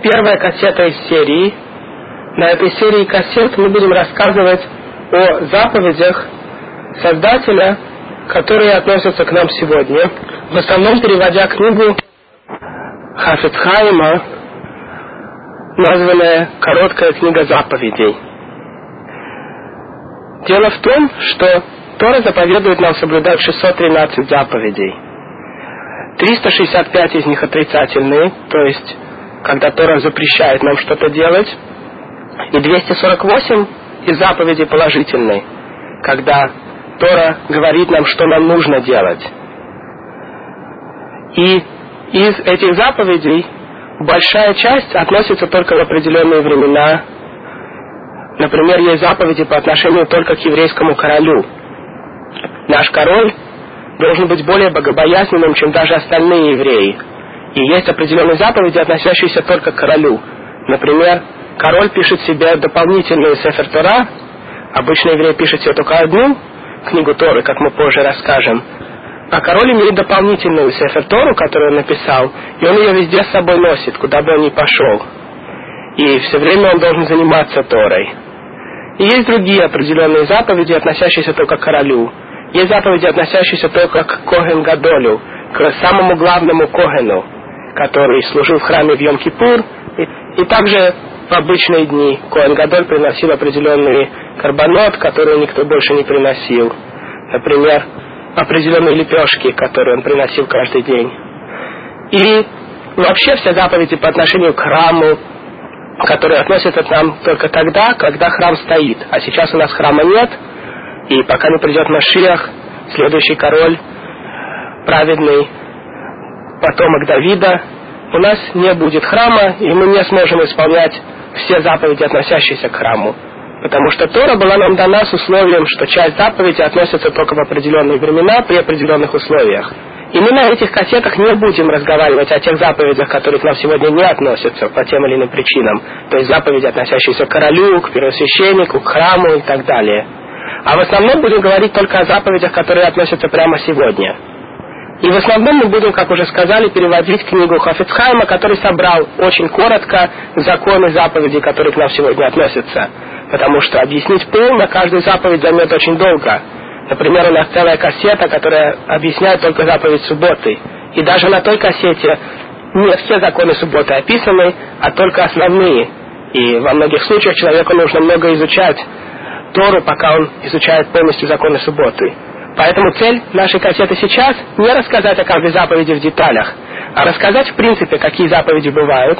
Первая кассета из серии. На этой серии кассет мы будем рассказывать о заповедях Создателя, которые относятся к нам сегодня. В основном переводя книгу Хафетхайма, названная «Короткая книга заповедей». Дело в том, что Тора заповедует нам соблюдать 613 заповедей. 365 из них отрицательные, то есть когда Тора запрещает нам что-то делать, и 248 из заповедей положительные, когда Тора говорит нам, что нам нужно делать. И из этих заповедей большая часть относится только в определенные времена. Например, есть заповеди по отношению только к еврейскому королю. Наш король должен быть более богобоязненным, чем даже остальные евреи. И есть определенные заповеди, относящиеся только к королю. Например, король пишет себе дополнительные сефер Тора, обычно еврей пишет себе только одну книгу Торы, как мы позже расскажем, а король имеет дополнительную сефер Тору, которую он написал, и он ее везде с собой носит, куда бы он ни пошел. И все время он должен заниматься Торой. И есть другие определенные заповеди, относящиеся только к королю. Есть заповеди, относящиеся только к Коген Гадолю, к самому главному Когену, который служил в храме в Йом-Кипур, и, и также в обычные дни Коэн Гадоль приносил определенный карбонот, который никто больше не приносил. Например, определенные лепешки, которые он приносил каждый день. И вообще все заповеди по отношению к храму, которые относятся к нам только тогда, когда храм стоит. А сейчас у нас храма нет, и пока не придет Машиах, следующий король, праведный, потомок Давида, у нас не будет храма, и мы не сможем исполнять все заповеди, относящиеся к храму. Потому что Тора была нам дана с условием, что часть заповедей относится только в определенные времена, при определенных условиях. И мы на этих кассетах не будем разговаривать о тех заповедях, которые к нам сегодня не относятся по тем или иным причинам. То есть заповеди, относящиеся к королю, к первосвященнику, к храму и так далее. А в основном будем говорить только о заповедях, которые относятся прямо сегодня. И в основном мы будем, как уже сказали, переводить книгу Хафицхайма, который собрал очень коротко законы заповедей, которые к нам сегодня относятся. Потому что объяснить полно каждую заповедь займет очень долго. Например, у нас целая кассета, которая объясняет только заповедь субботы. И даже на той кассете не все законы субботы описаны, а только основные. И во многих случаях человеку нужно много изучать Тору, пока он изучает полностью законы субботы. Поэтому цель нашей кассеты сейчас не рассказать о каждой заповеди в деталях, а рассказать в принципе, какие заповеди бывают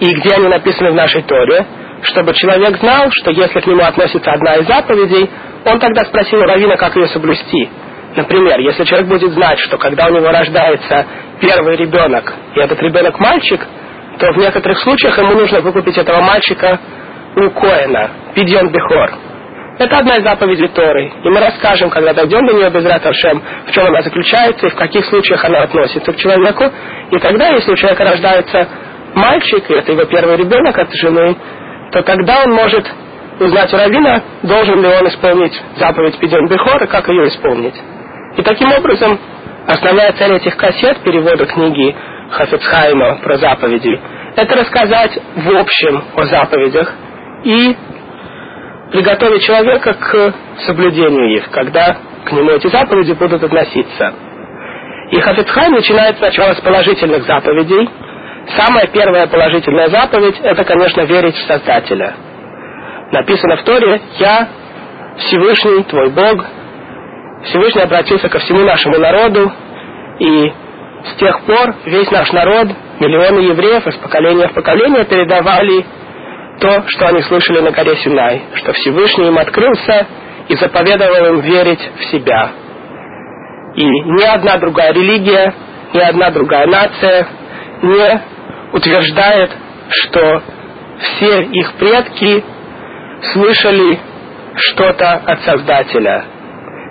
и где они написаны в нашей Торе, чтобы человек знал, что если к нему относится одна из заповедей, он тогда спросил Равина, как ее соблюсти. Например, если человек будет знать, что когда у него рождается первый ребенок, и этот ребенок мальчик, то в некоторых случаях ему нужно выкупить этого мальчика у Коэна, Пидьон Бехор. Это одна из заповедей Торы. И мы расскажем, когда дойдем до нее без Раташем, в чем она заключается и в каких случаях она относится к человеку. И тогда, если у человека рождается мальчик, и это его первый ребенок от жены, то тогда он может узнать у Равина, должен ли он исполнить заповедь Пиден Бехор и как ее исполнить. И таким образом, основная цель этих кассет перевода книги Хафецхайма про заповеди, это рассказать в общем о заповедях и приготовить человека к соблюдению их, когда к нему эти заповеди будут относиться. И Хафицхай начинает сначала с положительных заповедей. Самая первая положительная заповедь – это, конечно, верить в Создателя. Написано в Торе «Я Всевышний, твой Бог». Всевышний обратился ко всему нашему народу, и с тех пор весь наш народ, миллионы евреев из поколения в поколение передавали то, что они слышали на горе Синай, что Всевышний им открылся и заповедовал им верить в себя. И ни одна другая религия, ни одна другая нация не утверждает, что все их предки слышали что-то от Создателя.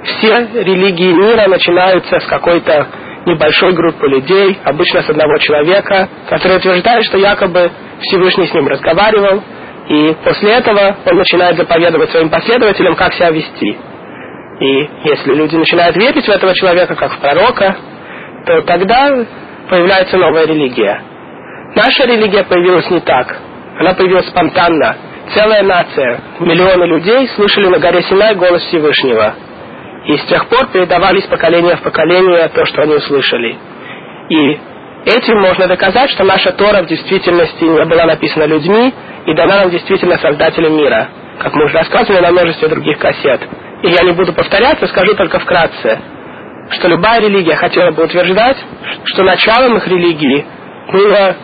Все религии мира начинаются с какой-то небольшой группы людей, обычно с одного человека, который утверждает, что якобы Всевышний с ним разговаривал, и после этого он начинает заповедовать своим последователям, как себя вести. И если люди начинают верить в этого человека, как в пророка, то тогда появляется новая религия. Наша религия появилась не так. Она появилась спонтанно. Целая нация, миллионы людей слышали на горе Синай голос Всевышнего. И с тех пор передавались поколения в поколение то, что они услышали. И этим можно доказать, что наша Тора в действительности не была написана людьми и дана нам действительно Создателем мира, как мы уже рассказывали на множестве других кассет. И я не буду повторяться, скажу только вкратце, что любая религия хотела бы утверждать, что началом их религии было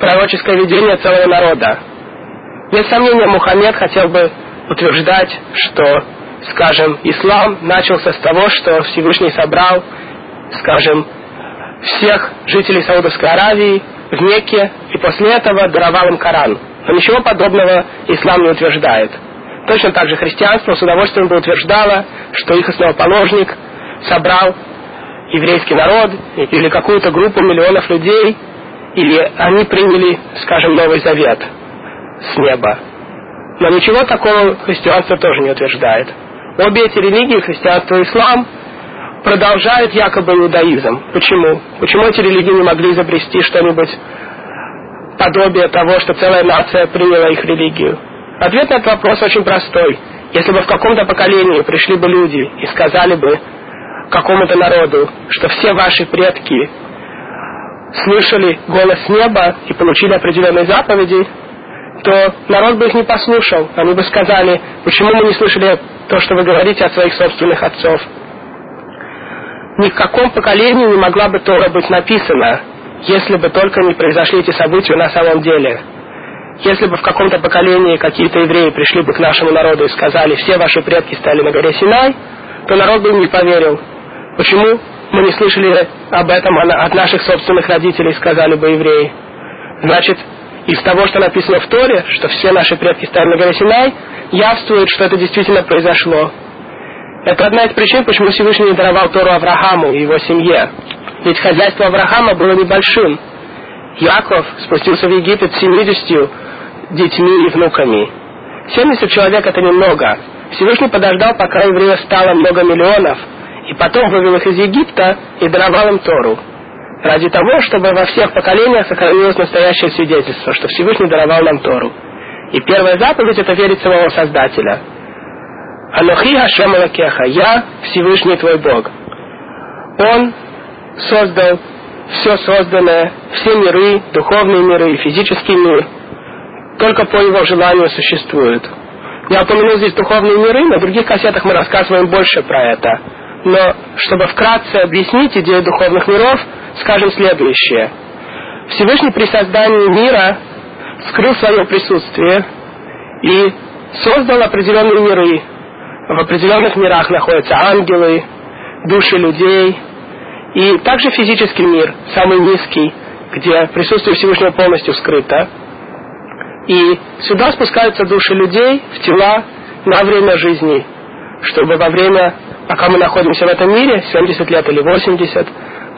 пророческое видение целого народа. Без сомнения, Мухаммед хотел бы утверждать, что, скажем, ислам начался с того, что Всевышний собрал, скажем, всех жителей Саудовской Аравии в Мекке и после этого даровал им Коран. Но ничего подобного ислам не утверждает. Точно так же христианство с удовольствием бы утверждало, что их основоположник собрал еврейский народ или какую-то группу миллионов людей, или они приняли, скажем, Новый Завет с неба. Но ничего такого христианство тоже не утверждает. Обе эти религии, христианство и ислам, продолжают якобы иудаизм. Почему? Почему эти религии не могли изобрести что-нибудь подобие того, что целая нация приняла их религию? Ответ на этот вопрос очень простой. Если бы в каком-то поколении пришли бы люди и сказали бы какому-то народу, что все ваши предки слышали голос неба и получили определенные заповеди, то народ бы их не послушал. Они бы сказали, почему мы не слышали то, что вы говорите от своих собственных отцов. Ни в каком поколении не могла бы Тора быть написана, если бы только не произошли эти события на самом деле. Если бы в каком-то поколении какие-то евреи пришли бы к нашему народу и сказали, все ваши предки стали на горе Синай, то народ бы им не поверил. Почему мы не слышали об этом от наших собственных родителей, сказали бы евреи? Значит, из того, что написано в Торе, что все наши предки стали на горе Синай, явствует, что это действительно произошло. Это одна из причин, почему Всевышний даровал Тору Аврааму и его семье. Ведь хозяйство Авраама было небольшим. Яков спустился в Египет с 70 детьми и внуками. 70 человек это немного. Всевышний подождал, пока евреев стало много миллионов, и потом вывел их из Египта и даровал им Тору. Ради того, чтобы во всех поколениях сохранилось настоящее свидетельство, что Всевышний даровал нам Тору. И первая заповедь это верить самого Создателя. Анохи Хашем Алакеха, я Всевышний твой Бог. Он создал все созданное, все миры, духовные миры и физический мир, только по его желанию существуют. Я упомянул здесь духовные миры, на других кассетах мы рассказываем больше про это. Но чтобы вкратце объяснить идею духовных миров, скажем следующее. Всевышний при создании мира скрыл свое присутствие и создал определенные миры. В определенных мирах находятся ангелы, души людей, и также физический мир, самый низкий, где присутствие Всевышнего полностью скрыто. И сюда спускаются души людей в тела на время жизни, чтобы во время, пока мы находимся в этом мире, 70 лет или 80,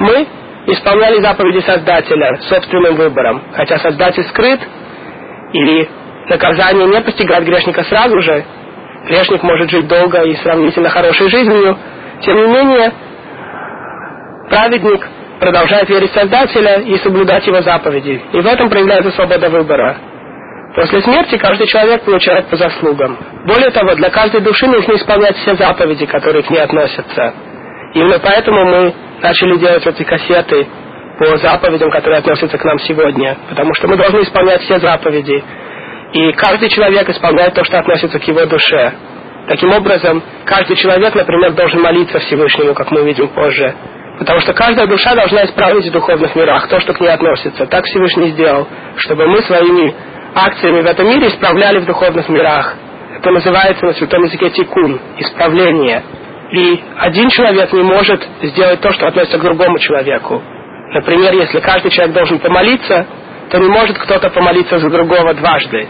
мы исполняли заповеди Создателя собственным выбором. Хотя Создатель скрыт, или наказание не постигает грешника сразу же, грешник может жить долго и сравнительно хорошей жизнью, тем не менее, праведник продолжает верить Создателя и соблюдать его заповеди. И в этом проявляется свобода выбора. После смерти каждый человек получает по заслугам. Более того, для каждой души нужно исполнять все заповеди, которые к ней относятся. Именно поэтому мы начали делать эти кассеты по заповедям, которые относятся к нам сегодня. Потому что мы должны исполнять все заповеди. И каждый человек исполняет то, что относится к его душе. Таким образом, каждый человек, например, должен молиться Всевышнему, как мы увидим позже. Потому что каждая душа должна исправить в духовных мирах то, что к ней относится. Так Всевышний сделал, чтобы мы своими акциями в этом мире исправляли в духовных мирах. Это называется на святом языке тикун, исправление. И один человек не может сделать то, что относится к другому человеку. Например, если каждый человек должен помолиться, то не может кто-то помолиться за другого дважды.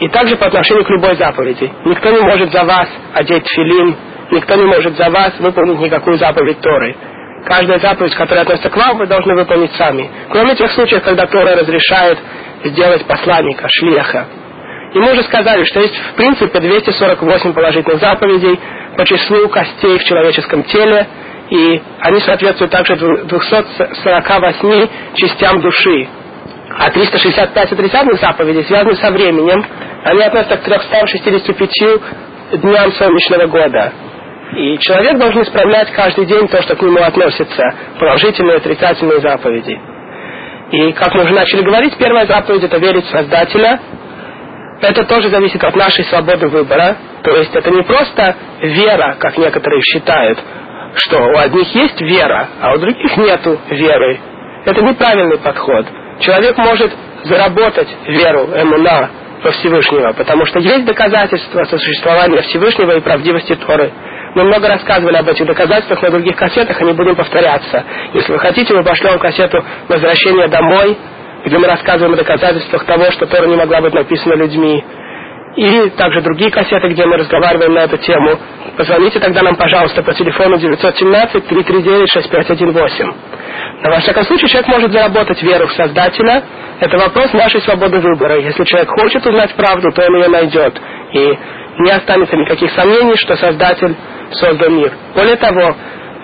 И также по отношению к любой заповеди. Никто не может за вас одеть филин, никто не может за вас выполнить никакую заповедь Торы. Каждая заповедь, которая относится к вам, вы должны выполнить сами. Кроме тех случаев, когда Тора разрешает сделать посланника, шлеха. И мы уже сказали, что есть в принципе 248 положительных заповедей по числу костей в человеческом теле, и они соответствуют также 248 частям души. А 365 отрицательных заповедей связаны со временем. Они относятся к 365 дням солнечного года. И человек должен исправлять каждый день то, что к нему относится, положительные и отрицательные заповеди. И, как мы уже начали говорить, первая заповедь – это верить в Создателя. Это тоже зависит от нашей свободы выбора. То есть это не просто вера, как некоторые считают, что у одних есть вера, а у других нету веры. Это неправильный подход. Человек может заработать веру, эмуна, во Всевышнего, потому что есть доказательства существования Всевышнего и правдивости Торы. Мы много рассказывали об этих доказательствах на других кассетах, они будем повторяться. Если вы хотите, мы пошлем кассету «Возвращение домой», где мы рассказываем о доказательствах того, что Тора не могла быть написана людьми. И также другие кассеты, где мы разговариваем на эту тему. Позвоните тогда нам, пожалуйста, по телефону 917-339-6518. Но, во всяком случае, человек может заработать веру в Создателя. Это вопрос нашей свободы выбора. Если человек хочет узнать правду, то он ее найдет. И не останется никаких сомнений, что Создатель создал мир. Более того,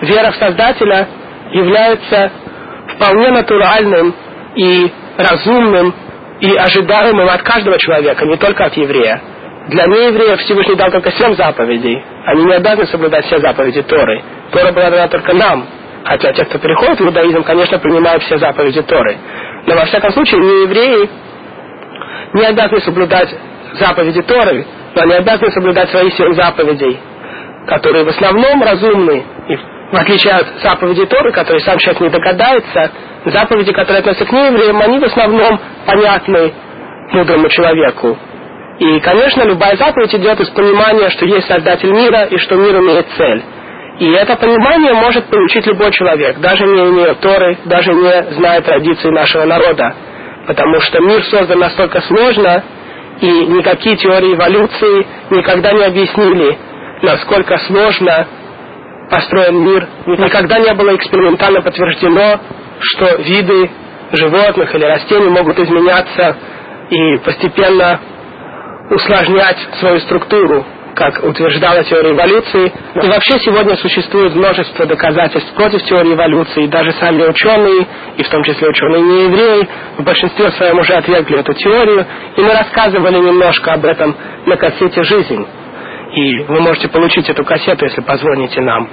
вера в Создателя является вполне натуральным и разумным и ожидаемым от каждого человека, не только от еврея. Для неевреев Всевышний дал только семь заповедей. Они не обязаны соблюдать все заповеди Торы. Тора была дана только нам. Хотя те, кто приходит в иудаизм, конечно, принимают все заповеди Торы. Но во всяком случае, неевреи не обязаны соблюдать заповеди Торы, но они обязаны соблюдать свои семь заповедей, которые в основном разумны. И в отличие от заповедей Торы, которые сам человек не догадается, заповеди, которые относятся к неевреям, они в основном понятны мудрому человеку. И, конечно, любая заповедь идет из понимания, что есть Создатель мира и что мир имеет цель. И это понимание может получить любой человек, даже не имея Торы, даже не зная традиции нашего народа. Потому что мир создан настолько сложно, и никакие теории эволюции никогда не объяснили, насколько сложно построен мир. Никогда не было экспериментально подтверждено, что виды животных или растений могут изменяться и постепенно усложнять свою структуру как утверждала теория эволюции. И вообще сегодня существует множество доказательств против теории эволюции. И даже сами ученые, и в том числе ученые не евреи, в большинстве своем уже отвергли эту теорию. И мы рассказывали немножко об этом на кассете «Жизнь». И вы можете получить эту кассету, если позвоните нам.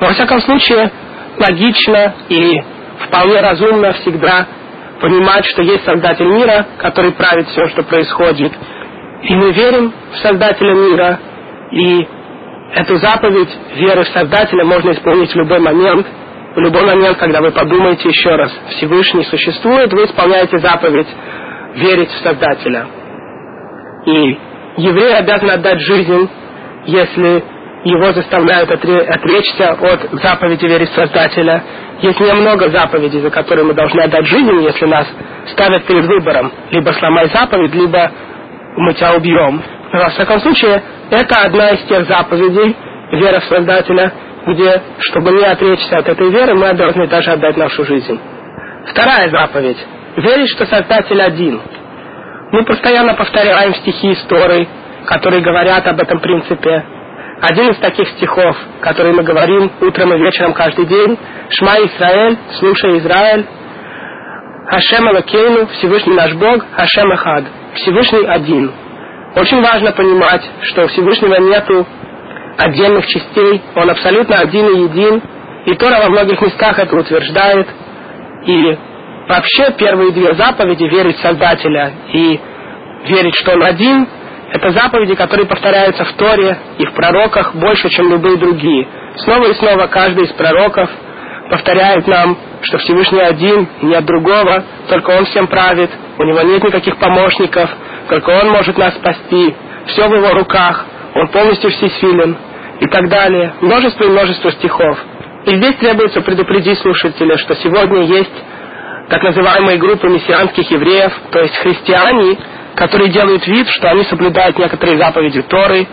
Но, во всяком случае, логично и вполне разумно всегда понимать, что есть Создатель мира, который правит все, что происходит, и мы верим в Создателя мира, и эту заповедь веры в Создателя можно исполнить в любой момент. В любой момент, когда вы подумаете еще раз, Всевышний существует, вы исполняете заповедь верить в Создателя. И еврей обязан отдать жизнь, если его заставляют отречься от заповеди верить Создателя. Есть немного заповедей, за которые мы должны отдать жизнь, если нас ставят перед выбором. Либо сломай заповедь, либо мы тебя убьем. Но, во всяком случае, это одна из тех заповедей, вера в Создателя, где, чтобы не отречься от этой веры, мы должны даже отдать нашу жизнь. Вторая заповедь. Верить, что Создатель один. Мы постоянно повторяем стихи истории, которые говорят об этом принципе. Один из таких стихов, который мы говорим утром и вечером каждый день, «Шма Исраэль, слушай Израиль, Хашем Элокейну, Всевышний наш Бог, Хашем Эхад, Всевышний один. Очень важно понимать, что у Всевышнего нету отдельных частей, он абсолютно один и един, и Тора во многих местах это утверждает. И вообще первые две заповеди верить Создателя и верить, что Он один, это заповеди, которые повторяются в Торе и в пророках больше, чем любые другие. Снова и снова каждый из пророков повторяет нам, что Всевышний один, нет другого, только Он всем правит, у Него нет никаких помощников, только Он может нас спасти, все в Его руках, Он полностью всесилен и так далее. Множество и множество стихов. И здесь требуется предупредить слушателя, что сегодня есть так называемые группы мессианских евреев, то есть христиане, которые делают вид, что они соблюдают некоторые заповеди Торы,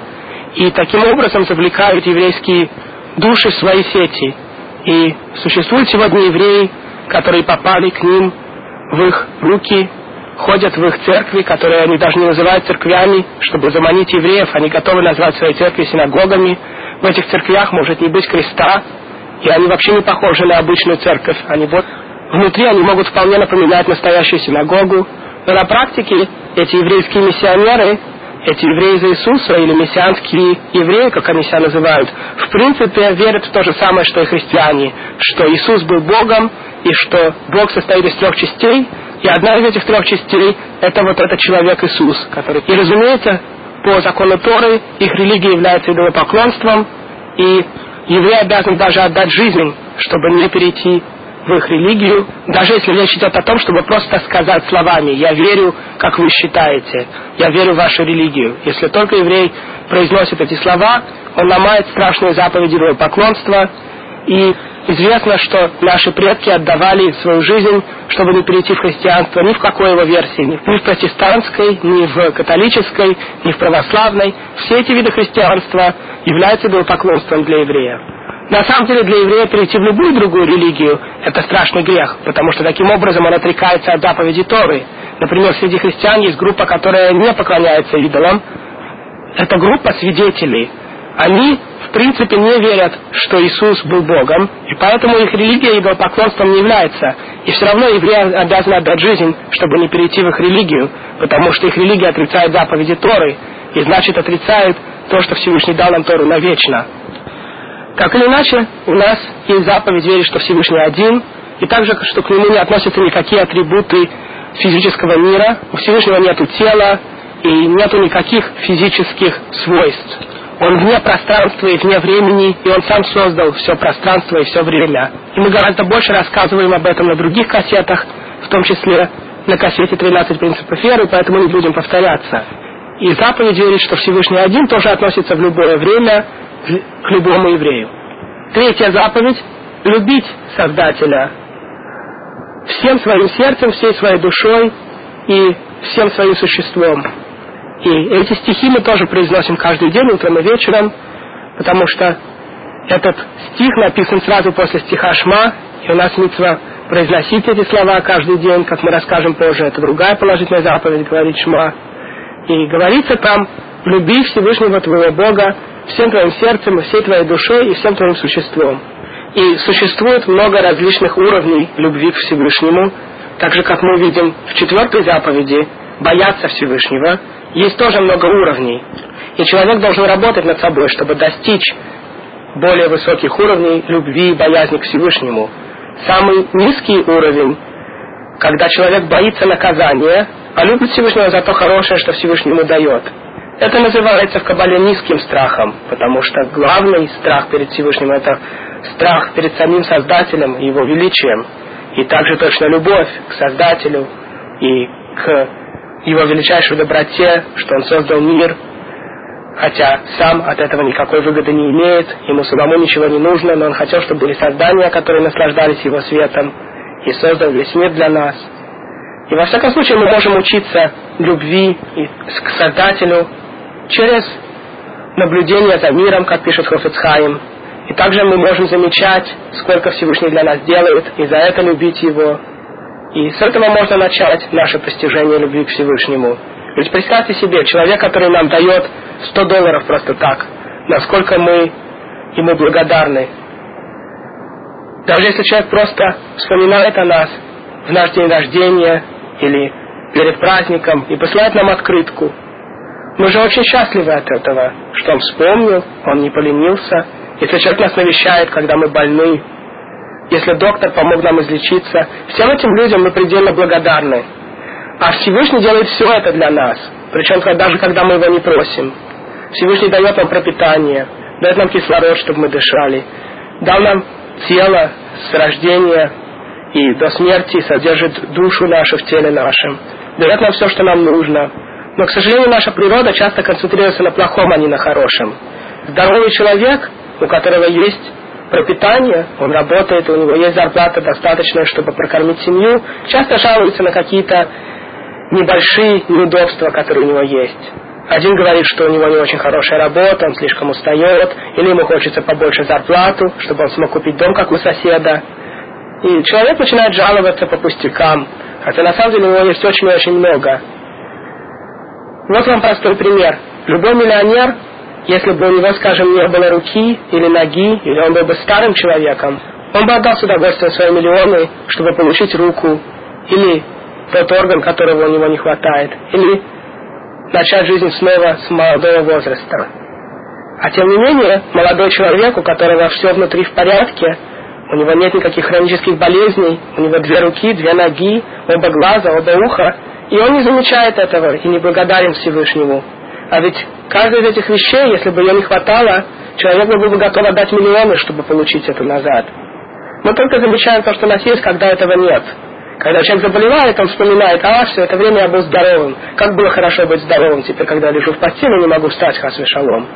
и таким образом завлекают еврейские души в свои сети. И существуют сегодня евреи, которые попали к ним в их руки, ходят в их церкви, которые они даже не называют церквями, чтобы заманить евреев, они готовы назвать свои церкви синагогами. В этих церквях может не быть креста, и они вообще не похожи на обычную церковь. Они вот Внутри они могут вполне напоминать настоящую синагогу, но на практике эти еврейские миссионеры, эти евреи за Иисуса или мессианские евреи, как они себя называют, в принципе верят в то же самое, что и христиане, что Иисус был Богом, и что Бог состоит из трех частей, и одна из этих трех частей – это вот этот человек Иисус, который... И, разумеется, по закону Торы их религия является идолопоклонством, и евреи обязаны даже отдать жизнь, чтобы не перейти в их религию, даже если речь идет о том, чтобы просто сказать словами «я верю, как вы считаете, я верю в вашу религию». Если только еврей произносит эти слова, он ломает страшные заповеди поклонства, и известно, что наши предки отдавали свою жизнь, чтобы не перейти в христианство ни в какой его версии, ни в протестантской, ни в католической, ни в православной. Все эти виды христианства являются поклонством для еврея. На самом деле для еврея перейти в любую другую религию – это страшный грех, потому что таким образом он отрекается от заповеди Торы. Например, среди христиан есть группа, которая не поклоняется идолам. Это группа свидетелей. Они, в принципе, не верят, что Иисус был Богом, и поэтому их религия идолопоклонством не является. И все равно евреи обязаны отдать жизнь, чтобы не перейти в их религию, потому что их религия отрицает заповеди Торы, и значит отрицает то, что Всевышний дал нам Тору навечно. Так или иначе, у нас есть заповедь верить, что Всевышний один, и также, что к нему не относятся никакие атрибуты физического мира. У Всевышнего нет тела и нету никаких физических свойств. Он вне пространства и вне времени, и он сам создал все пространство и все время. И мы гораздо больше рассказываем об этом на других кассетах, в том числе на кассете «13 принципов веры», поэтому не будем повторяться. И заповедь верить, что Всевышний один, тоже относится в любое время, к любому еврею. Третья заповедь – любить Создателя всем своим сердцем, всей своей душой и всем своим существом. И эти стихи мы тоже произносим каждый день, утром и вечером, потому что этот стих написан сразу после стиха Шма, и у нас митцва произносить эти слова каждый день, как мы расскажем позже, это другая положительная заповедь, говорит Шма. И говорится там, люби Всевышнего твоего Бога всем твоим сердцем, и всей твоей душой и всем твоим существом. И существует много различных уровней любви к Всевышнему, так же, как мы видим в четвертой заповеди, бояться Всевышнего, есть тоже много уровней. И человек должен работать над собой, чтобы достичь более высоких уровней любви и боязни к Всевышнему. Самый низкий уровень, когда человек боится наказания, а любит Всевышнего за то хорошее, что Всевышний ему дает – это называется в Кабале низким страхом, потому что главный страх перед Всевышним – это страх перед самим Создателем и Его величием. И также точно любовь к Создателю и к Его величайшей доброте, что Он создал мир, хотя сам от этого никакой выгоды не имеет, ему самому ничего не нужно, но он хотел, чтобы были создания, которые наслаждались его светом, и создал весь мир для нас. И во всяком случае мы можем учиться любви к Создателю, через наблюдение за миром, как пишет Хофицхайм. И также мы можем замечать, сколько Всевышний для нас делает, и за это любить Его. И с этого можно начать наше постижение любви к Всевышнему. Ведь представьте себе, человек, который нам дает 100 долларов просто так, насколько мы ему благодарны. Даже если человек просто вспоминает о нас в наш день рождения или перед праздником и посылает нам открытку, мы же очень счастливы от этого, что он вспомнил, он не поленился. Если человек нас навещает, когда мы больны, если доктор помог нам излечиться, всем этим людям мы предельно благодарны. А Всевышний делает все это для нас, причем даже когда мы его не просим. Всевышний дает нам пропитание, дает нам кислород, чтобы мы дышали, дал нам тело с рождения и до смерти содержит душу нашу в теле нашем, дает нам все, что нам нужно, но, к сожалению, наша природа часто концентрируется на плохом, а не на хорошем. Здоровый человек, у которого есть пропитание, он работает, у него есть зарплата достаточная, чтобы прокормить семью, часто жалуется на какие-то небольшие неудобства, которые у него есть. Один говорит, что у него не очень хорошая работа, он слишком устает, или ему хочется побольше зарплату, чтобы он смог купить дом, как у соседа. И человек начинает жаловаться по пустякам, хотя на самом деле у него есть очень-очень много. Вот вам простой пример. Любой миллионер, если бы у него, скажем, не было руки или ноги, или он был бы старым человеком, Он бы отдал с удовольствием свои миллионы, чтобы получить руку, или тот орган, которого у него не хватает, или начать жизнь снова с молодого возраста. А тем не менее, молодой человек, у которого все внутри в порядке, у него нет никаких хронических болезней, у него две руки, две ноги, оба глаза, оба уха, и он не замечает этого и не благодарен Всевышнему. А ведь каждая из этих вещей, если бы ее не хватало, человек был бы готов отдать миллионы, чтобы получить это назад. Мы только замечаем то, что у нас есть, когда этого нет. Когда человек заболевает, он вспоминает, а, все это время я был здоровым. Как было хорошо быть здоровым теперь, когда я лежу в постели, не могу встать, хасве шалом.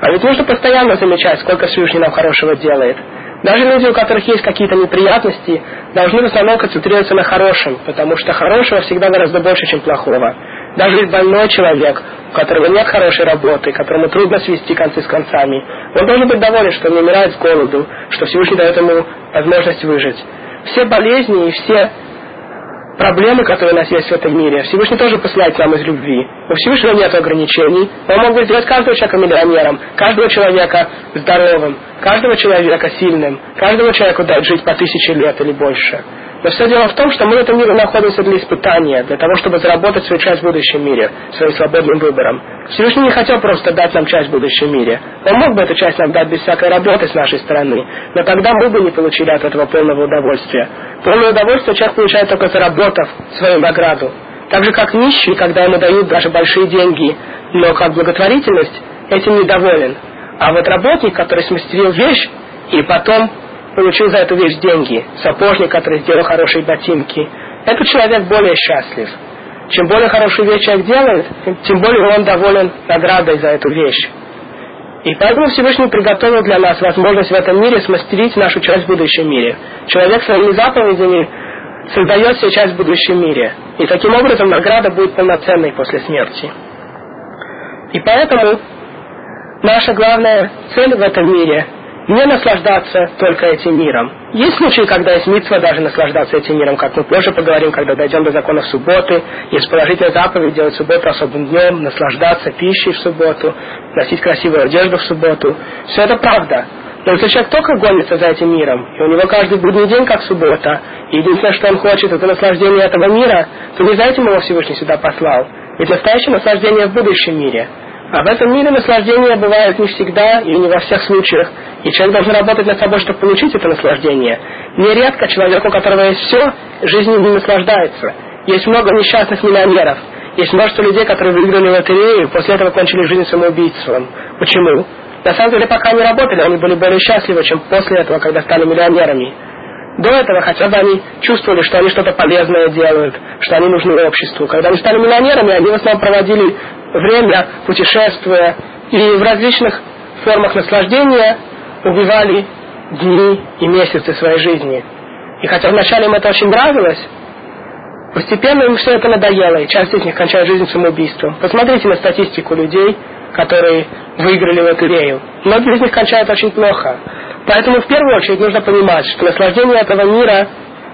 А ведь нужно постоянно замечать, сколько Всевышний нам хорошего делает. Даже люди, у которых есть какие-то неприятности, должны в основном концентрироваться на хорошем, потому что хорошего всегда гораздо больше, чем плохого. Даже больной человек, у которого нет хорошей работы, которому трудно свести концы с концами, он должен быть доволен, что он не умирает с голоду, что Всевышний дает ему возможность выжить. Все болезни и все проблемы, которые у нас есть в этом мире, Всевышний тоже посылает нам из любви. У Всевышнего нет ограничений. Он мог бы сделать каждого человека миллионером, каждого человека здоровым, каждого человека сильным, каждого человека дать жить по тысяче лет или больше. Но все дело в том, что мы в этом мире находимся для испытания, для того, чтобы заработать свою часть в будущем мире, своим свободным выбором. Всевышний не хотел просто дать нам часть в будущем мире. Он мог бы эту часть нам дать без всякой работы с нашей стороны, но тогда мы бы не получили от этого полного удовольствия. Полное удовольствие человек получает только заработав свою награду. Так же, как нищий, когда ему дают даже большие деньги, но как благотворительность, этим недоволен. А вот работник, который смастерил вещь, и потом получил за эту вещь деньги, сапожник, который сделал хорошие ботинки, этот человек более счастлив. Чем более хорошую вещь человек делает, тем более он доволен наградой за эту вещь. И поэтому Всевышний приготовил для нас возможность в этом мире смастерить нашу часть в будущем мире. Человек своими заповедями создает себе часть в будущем мире. И таким образом награда будет полноценной после смерти. И поэтому наша главная цель в этом мире не наслаждаться только этим миром. Есть случаи, когда есть митцва даже наслаждаться этим миром, как мы позже поговорим, когда дойдем до законов субботы. Есть положительная заповедь делать субботу особым днем, наслаждаться пищей в субботу, носить красивую одежду в субботу. Все это правда. Но если человек только гонится за этим миром, и у него каждый будний день как суббота, и единственное, что он хочет, это наслаждение этого мира, то не за этим его Всевышний сюда послал. Ведь настоящее наслаждение в будущем мире – а в этом мире наслаждение бывает не всегда и не во всех случаях. И человек должен работать над собой, чтобы получить это наслаждение. Нередко человек, у которого есть все, жизнью не наслаждается. Есть много несчастных миллионеров. Есть множество людей, которые выиграли лотерею, после этого кончили жизнь самоубийством. Почему? На самом деле, пока они работали, они были более счастливы, чем после этого, когда стали миллионерами. До этого хотя бы они чувствовали, что они что-то полезное делают, что они нужны обществу. Когда они стали миллионерами, они в основном проводили время, путешествуя, и в различных формах наслаждения убивали дни и месяцы своей жизни. И хотя вначале им это очень нравилось, постепенно им все это надоело, и часть из них кончает жизнь самоубийством. Посмотрите на статистику людей, которые выиграли лотерею. Многие из них кончают очень плохо. Поэтому в первую очередь нужно понимать, что наслаждения этого мира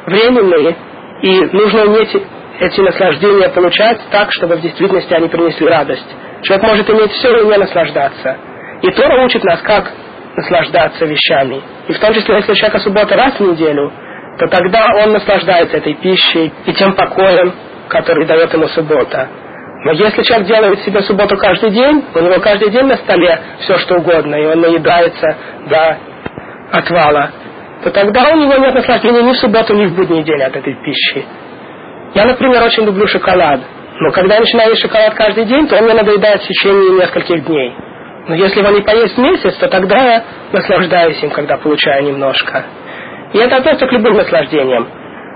временные, и нужно уметь эти наслаждения получать так, чтобы в действительности они принесли радость. Человек может иметь все и не наслаждаться. И Тора учит нас, как наслаждаться вещами. И в том числе, если у человека суббота раз в неделю, то тогда он наслаждается этой пищей и тем покоем, который дает ему суббота. Но если человек делает себе субботу каждый день, у него каждый день на столе все что угодно, и он наедается до отвала, то тогда у него нет наслаждения ни в субботу, ни в будний день от этой пищи. Я, например, очень люблю шоколад. Но когда я начинаю есть шоколад каждый день, то он мне надоедает в течение нескольких дней. Но если его не поесть месяц, то тогда я наслаждаюсь им, когда получаю немножко. И это относится к любым наслаждениям.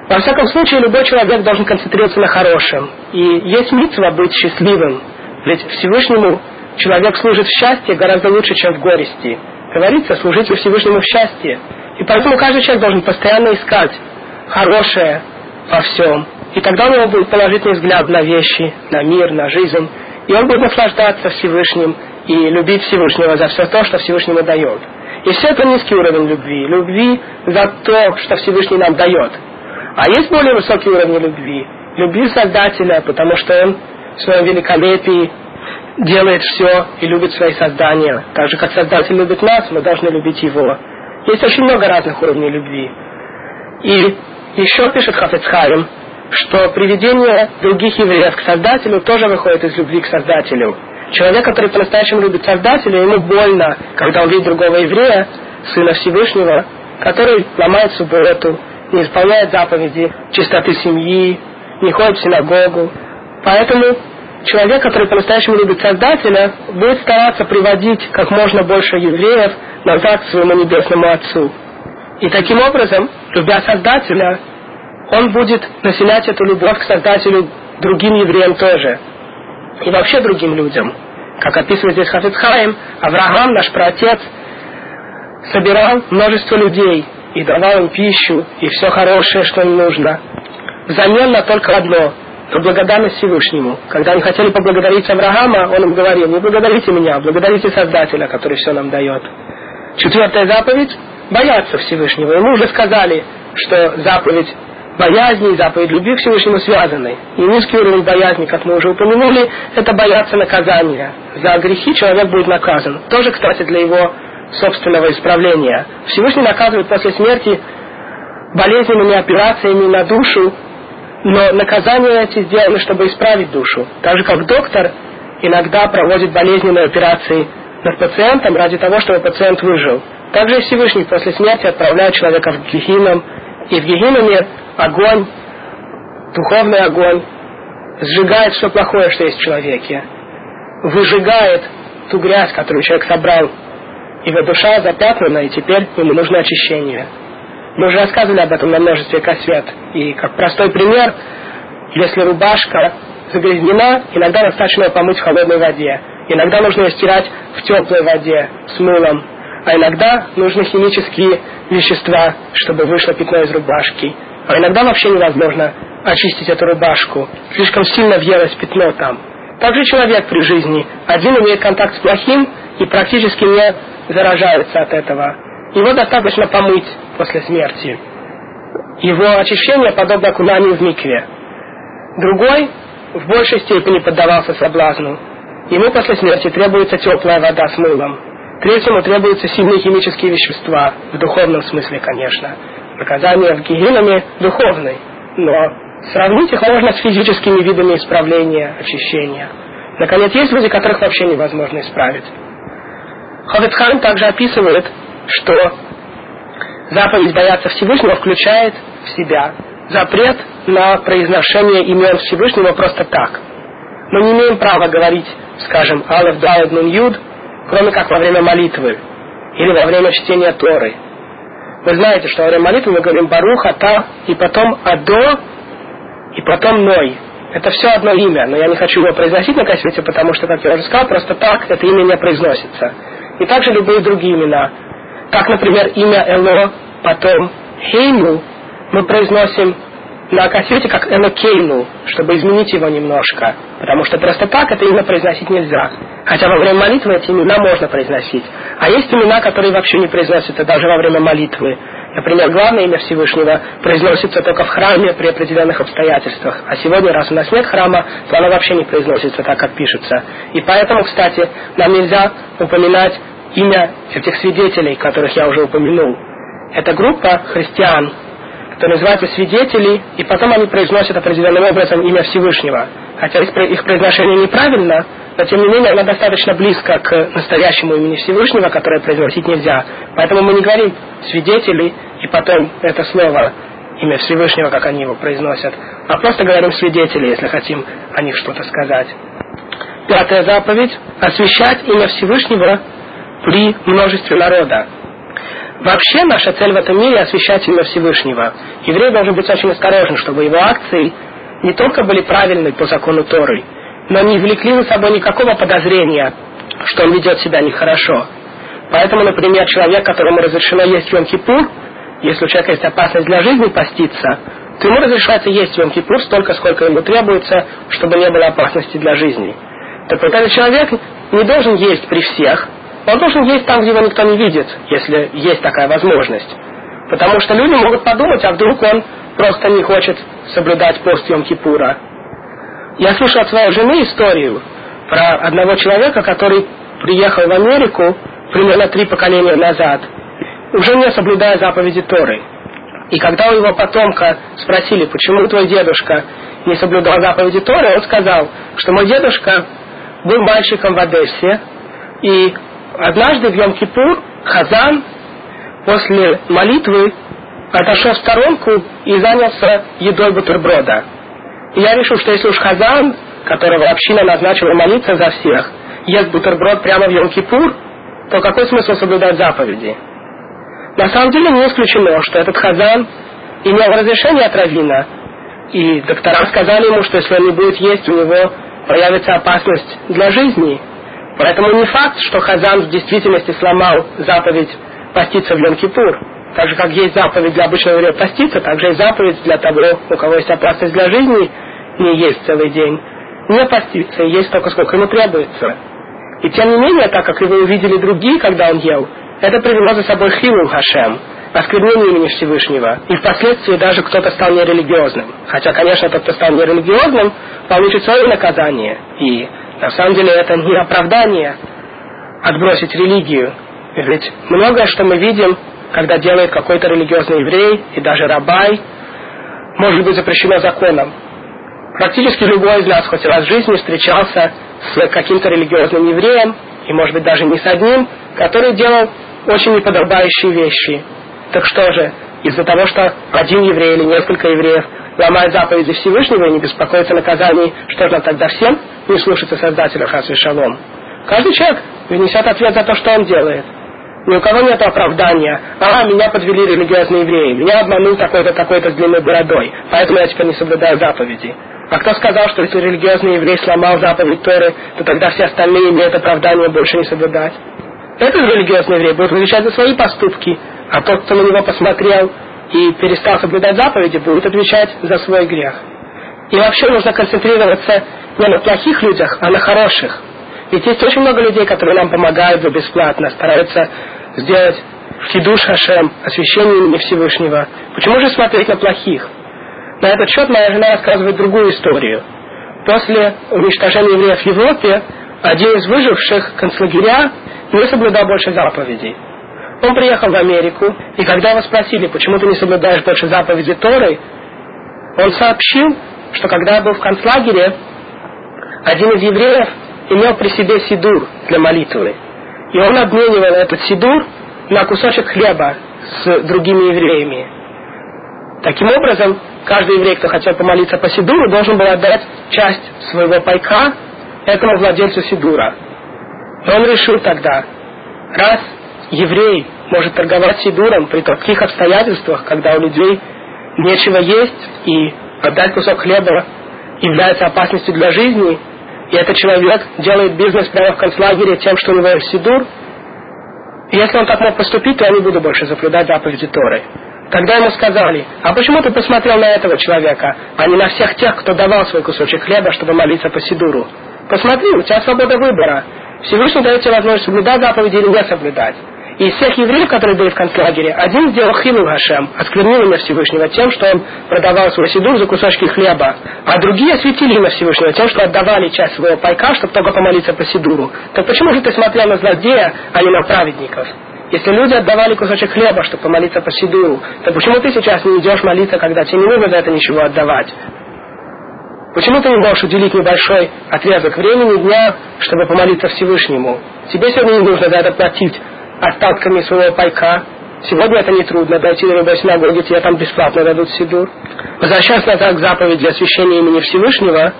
Во всяком случае, любой человек должен концентрироваться на хорошем. И есть митцва быть счастливым. Ведь Всевышнему человек служит в счастье гораздо лучше, чем в горести. Говорится, служить Всевышнему в счастье. И поэтому каждый человек должен постоянно искать хорошее во всем. И тогда у него будет положительный взгляд на вещи, на мир, на жизнь. И он будет наслаждаться Всевышним и любить Всевышнего за все то, что Всевышнему дает. И все это низкий уровень любви. Любви за то, что Всевышний нам дает. А есть более высокий уровень любви. Любви Создателя, потому что Он в своем великолепии делает все и любит свои создания. Так же, как Создатель любит нас, мы должны любить Его. Есть очень много разных уровней любви. И еще пишет Хафецхайм, что приведение других евреев к Создателю тоже выходит из любви к Создателю. Человек, который по-настоящему любит Создателя, ему больно, когда он видит другого еврея, Сына Всевышнего, который ломает субботу, не исполняет заповеди чистоты семьи, не ходит в синагогу. Поэтому человек, который по-настоящему любит Создателя, будет стараться приводить как можно больше евреев назад к своему небесному Отцу. И таким образом, любя Создателя, он будет населять эту любовь к Создателю другим евреям тоже. И вообще другим людям. Как описывает здесь Хафицхайм, Авраам, наш праотец, собирал множество людей и давал им пищу и все хорошее, что им нужно. Взамен на только одно – благодарность Всевышнему. Когда они хотели поблагодарить Авраама, он им говорил, не благодарите меня, благодарите Создателя, который все нам дает. Четвертая заповедь – бояться Всевышнего. И мы уже сказали, что заповедь боязни и заповедь любви к Всевышнему связаны. И низкий уровень боязни, как мы уже упомянули, это бояться наказания. За грехи человек будет наказан. Тоже, кстати, для его собственного исправления. Всевышний наказывает после смерти болезненными операциями на душу, но наказания эти сделаны, чтобы исправить душу. Так же, как доктор иногда проводит болезненные операции над пациентом ради того, чтобы пациент выжил. Также и Всевышний после смерти отправляет человека в Гехином, и в Гехиноме огонь, духовный огонь, сжигает все плохое, что есть в человеке, выжигает ту грязь, которую человек собрал его душа запятнана, и теперь ему нужно очищение. Мы уже рассказывали об этом на множестве кассет. И как простой пример, если рубашка загрязнена, иногда достаточно ее помыть в холодной воде. Иногда нужно ее стирать в теплой воде с мылом. А иногда нужны химические вещества, чтобы вышло пятно из рубашки. А иногда вообще невозможно очистить эту рубашку. Слишком сильно въелось пятно там. Также человек при жизни. Один имеет контакт с плохим и практически не заражаются от этого. Его достаточно помыть после смерти. Его очищение подобно окунанию в микве. Другой в большей степени поддавался соблазну. Ему после смерти требуется теплая вода с мылом. Третьему требуются сильные химические вещества, в духовном смысле, конечно. Наказание в гигиенами духовный, но сравнить их можно с физическими видами исправления, очищения. Наконец, есть люди, которых вообще невозможно исправить. Ховецхан также описывает, что заповедь бояться Всевышнего включает в себя запрет на произношение имен Всевышнего просто так. Мы не имеем права говорить, скажем, Алеф, Далед, Нун, Юд, кроме как во время молитвы или во время чтения Торы. Вы знаете, что во время молитвы мы говорим Барух, Ата, и потом Адо, и потом Ной. Это все одно имя, но я не хочу его произносить на кассете, потому что, как я уже сказал, просто так это имя не произносится и также любые другие имена. Как, например, имя Эло, потом Хейну мы произносим на кассете как Элокейну, чтобы изменить его немножко. Потому что просто так это имя произносить нельзя. Хотя во время молитвы эти имена можно произносить. А есть имена, которые вообще не произносятся даже во время молитвы. Например, главное имя Всевышнего произносится только в храме при определенных обстоятельствах. А сегодня, раз у нас нет храма, то оно вообще не произносится так, как пишется. И поэтому, кстати, нам нельзя упоминать имя этих свидетелей, которых я уже упомянул. Это группа христиан, которые называются свидетели, и потом они произносят определенным образом имя Всевышнего. Хотя их произношение неправильно, но тем не менее оно достаточно близко к настоящему имени Всевышнего, которое произносить нельзя. Поэтому мы не говорим свидетели, и потом это слово, имя Всевышнего, как они его произносят, а просто говорим свидетели, если хотим о них что-то сказать. Пятая заповедь – освящать имя Всевышнего при множестве народа. Вообще наша цель в этом мире освещать имя Всевышнего. Еврей должен быть очень осторожен, чтобы его акции не только были правильны по закону Торы, но не извлекли за собой никакого подозрения, что он ведет себя нехорошо. Поэтому, например, человек, которому разрешено есть Йом-Кипур, если у человека есть опасность для жизни поститься, то ему разрешается есть Йом-Кипур столько, сколько ему требуется, чтобы не было опасности для жизни. Так вот, этот человек не должен есть при всех, он должен есть там, где его никто не видит, если есть такая возможность. Потому что люди могут подумать, а вдруг он просто не хочет соблюдать пост Йом-Кипура. Я слышал от своей жены историю про одного человека, который приехал в Америку примерно три поколения назад. уже не соблюдая заповеди Торы. И когда у его потомка спросили, почему твой дедушка не соблюдал заповеди Торы, он сказал, что мой дедушка был мальчиком в Одессе, и однажды в Йом-Кипур Хазан после молитвы отошел в сторонку и занялся едой бутерброда. И я решил, что если уж Хазан, которого община назначила молиться за всех, ест бутерброд прямо в Йом-Кипур, то какой смысл соблюдать заповеди? На самом деле не исключено, что этот Хазан имел разрешение от Равина, и доктора сказали ему, что если он не будет есть, у него появится опасность для жизни. Поэтому не факт, что Хазан в действительности сломал заповедь поститься в Йом-Кипур. Так же, как есть заповедь для обычного еврея поститься, так же и заповедь для того, у кого есть опасность для жизни, не есть целый день. Не поститься, и есть только сколько ему требуется. И тем не менее, так как его увидели другие, когда он ел, это привело за собой хилул Хашем, осквернение имени Всевышнего. И впоследствии даже кто-то стал нерелигиозным. Хотя, конечно, тот, кто стал нерелигиозным, получит свое наказание. И на самом деле это не оправдание отбросить религию. Ведь многое, что мы видим, когда делает какой-то религиозный еврей и даже рабай, может быть запрещено законом. Практически любой из нас хоть раз в жизни встречался с каким-то религиозным евреем, и может быть даже не с одним, который делал очень неподобающие вещи. Так что же, из-за того, что один еврей или несколько евреев ломают заповеди Всевышнего и не беспокоятся наказаний, что же тогда всем не слушаться Создателя Хасвы Шалом? Каждый человек внесет ответ за то, что он делает. Ни у кого нет оправдания. А, меня подвели религиозные евреи. Меня обманул такой-то, такой-то с длинной бородой. Поэтому я теперь не соблюдаю заповеди. А кто сказал, что если религиозный еврей сломал заповедь Торы, то тогда все остальные имеют оправдание больше не соблюдать? Этот религиозный еврей будет отвечать за свои поступки, а тот, кто на него посмотрел и перестал соблюдать заповеди, будет отвечать за свой грех. И вообще нужно концентрироваться не на плохих людях, а на хороших. Ведь есть очень много людей, которые нам помогают за бесплатно, стараются сделать хидуш Хашем, освящение имени Всевышнего. Почему же смотреть на плохих? На этот счет моя жена рассказывает другую историю. После уничтожения евреев в Европе один из выживших концлагеря не соблюдал больше заповедей. Он приехал в Америку, и когда его спросили, почему ты не соблюдаешь больше заповедей Торы, он сообщил, что когда был в концлагере, один из евреев имел при себе сидур для молитвы. И он обменивал этот сидур на кусочек хлеба с другими евреями. Таким образом, каждый еврей, кто хотел помолиться по сидуру, должен был отдать часть своего пайка этому владельцу сидура. И он решил тогда, раз еврей может торговать сидуром при таких обстоятельствах, когда у людей нечего есть, и отдать кусок хлеба является опасностью для жизни, и этот человек делает бизнес прямо в концлагере тем, что у него есть сидур, если он так мог поступить, то я не буду больше соблюдать заповеди Торы. Тогда ему сказали, а почему ты посмотрел на этого человека, а не на всех тех, кто давал свой кусочек хлеба, чтобы молиться по Сидуру? Посмотри, у тебя свобода выбора. Всевышний дает тебе возможность соблюдать заповеди или не соблюдать. И из всех евреев, которые были в концлагере, один сделал хилу Хашем, осквернил имя Всевышнего тем, что он продавал свой сидур за кусочки хлеба. А другие осветили имя Всевышнего тем, что отдавали часть своего пайка, чтобы только помолиться по сидуру. Так почему же ты смотрел на злодея, а не на праведников? Если люди отдавали кусочек хлеба, чтобы помолиться по сидуру, то почему ты сейчас не идешь молиться, когда тебе не нужно за это ничего отдавать? Почему ты не можешь уделить небольшой отрезок времени дня, чтобы помолиться Всевышнему? Тебе сегодня не нужно за это платить остатками своего пайка. Сегодня это нетрудно, дойти до любой синагоги, тебе там бесплатно дадут сидур. Возвращаясь назад к заповеди освящения имени Всевышнего,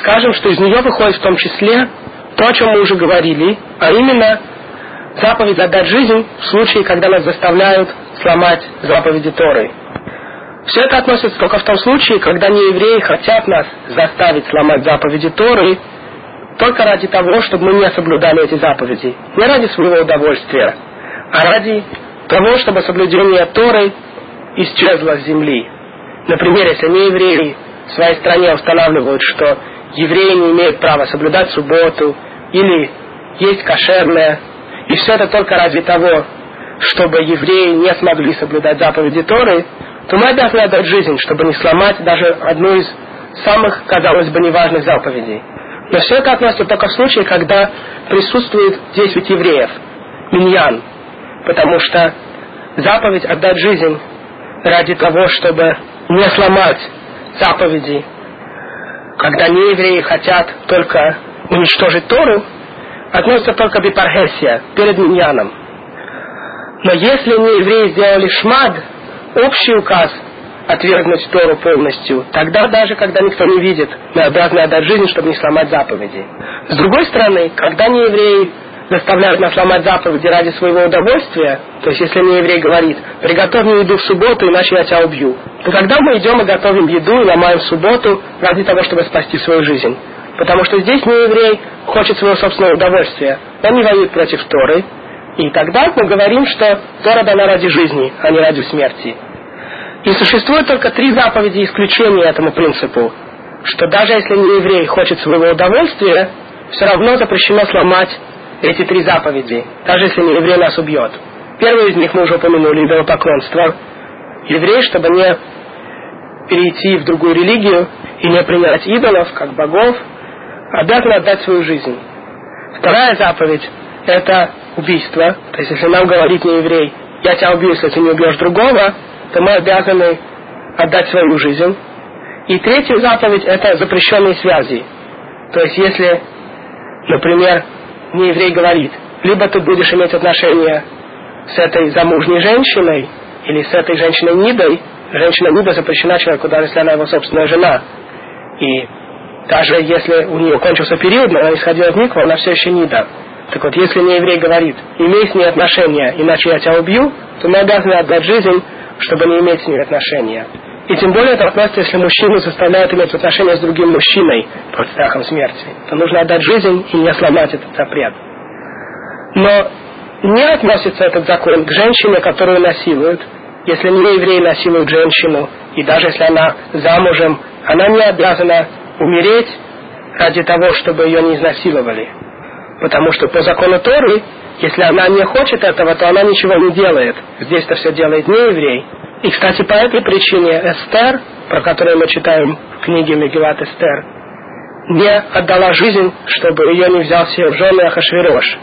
скажем, что из нее выходит в том числе то, о чем мы уже говорили, а именно заповедь отдать жизнь в случае, когда нас заставляют сломать заповеди Торы. Все это относится только в том случае, когда не евреи хотят нас заставить сломать заповеди Торы, только ради того, чтобы мы не соблюдали эти заповеди. Не ради своего удовольствия, а ради того, чтобы соблюдение Торы исчезло с земли. Например, если не евреи в своей стране устанавливают, что евреи не имеют права соблюдать субботу или есть кошерное, и все это только ради того, чтобы евреи не смогли соблюдать заповеди Торы, то мы обязаны отдать жизнь, чтобы не сломать даже одну из самых, казалось бы, неважных заповедей. Но все это относится только в случае, когда присутствует 10 евреев, миньян. Потому что заповедь отдать жизнь ради того, чтобы не сломать заповеди, когда неевреи хотят только уничтожить Тору, относится только бипархесия, перед миньяном. Но если неевреи сделали шмад, общий указ отвергнуть Тору полностью, тогда даже когда никто не видит, мы обязаны отдать жизнь, чтобы не сломать заповеди. С другой стороны, когда неевреи заставляют нас ломать заповеди ради своего удовольствия, то есть если мне еврей говорит, приготовь мне еду в субботу, иначе я тебя убью, то когда мы идем и готовим еду и ломаем субботу ради того, чтобы спасти свою жизнь. Потому что здесь не еврей хочет своего собственного удовольствия. Он не воюет против Торы. И тогда мы говорим, что Тора дана ради жизни, а не ради смерти. И существует только три заповеди исключения этому принципу, что даже если не еврей хочет своего удовольствия, все равно запрещено сломать эти три заповеди, даже если не еврей нас убьет. Первый из них мы уже упомянули, идолопоклонство. Еврей, чтобы не перейти в другую религию и не принять идолов, как богов, обязан отдать свою жизнь. Вторая заповедь – это убийство. То есть, если нам говорит не еврей, я тебя убью, если ты не убьешь другого, то мы обязаны отдать свою жизнь. И третья заповедь – это запрещенные связи. То есть, если, например, не еврей говорит, либо ты будешь иметь отношения с этой замужней женщиной, или с этой женщиной Нидой, женщина Нида запрещена человеку, даже если она его собственная жена. И даже если у нее кончился период, но она исходила в Микву, она все еще Нида. Так вот, если не еврей говорит, имей с ней отношения, иначе я тебя убью, то мы обязаны отдать жизнь, чтобы не иметь с ней отношения. И тем более это относится, если мужчину заставляют иметь отношения с другим мужчиной под страхом смерти. То нужно отдать жизнь и не сломать этот запрет. Но не относится этот закон к женщине, которую насилуют. Если не еврей насилует женщину, и даже если она замужем, она не обязана умереть ради того, чтобы ее не изнасиловали. Потому что по закону Торы, если она не хочет этого, то она ничего не делает. Здесь-то все делает не еврей. И, кстати, по этой причине Эстер, про которую мы читаем в книге Мегилат Эстер, не отдала жизнь, чтобы ее не взял себе в жены Ахашвирош.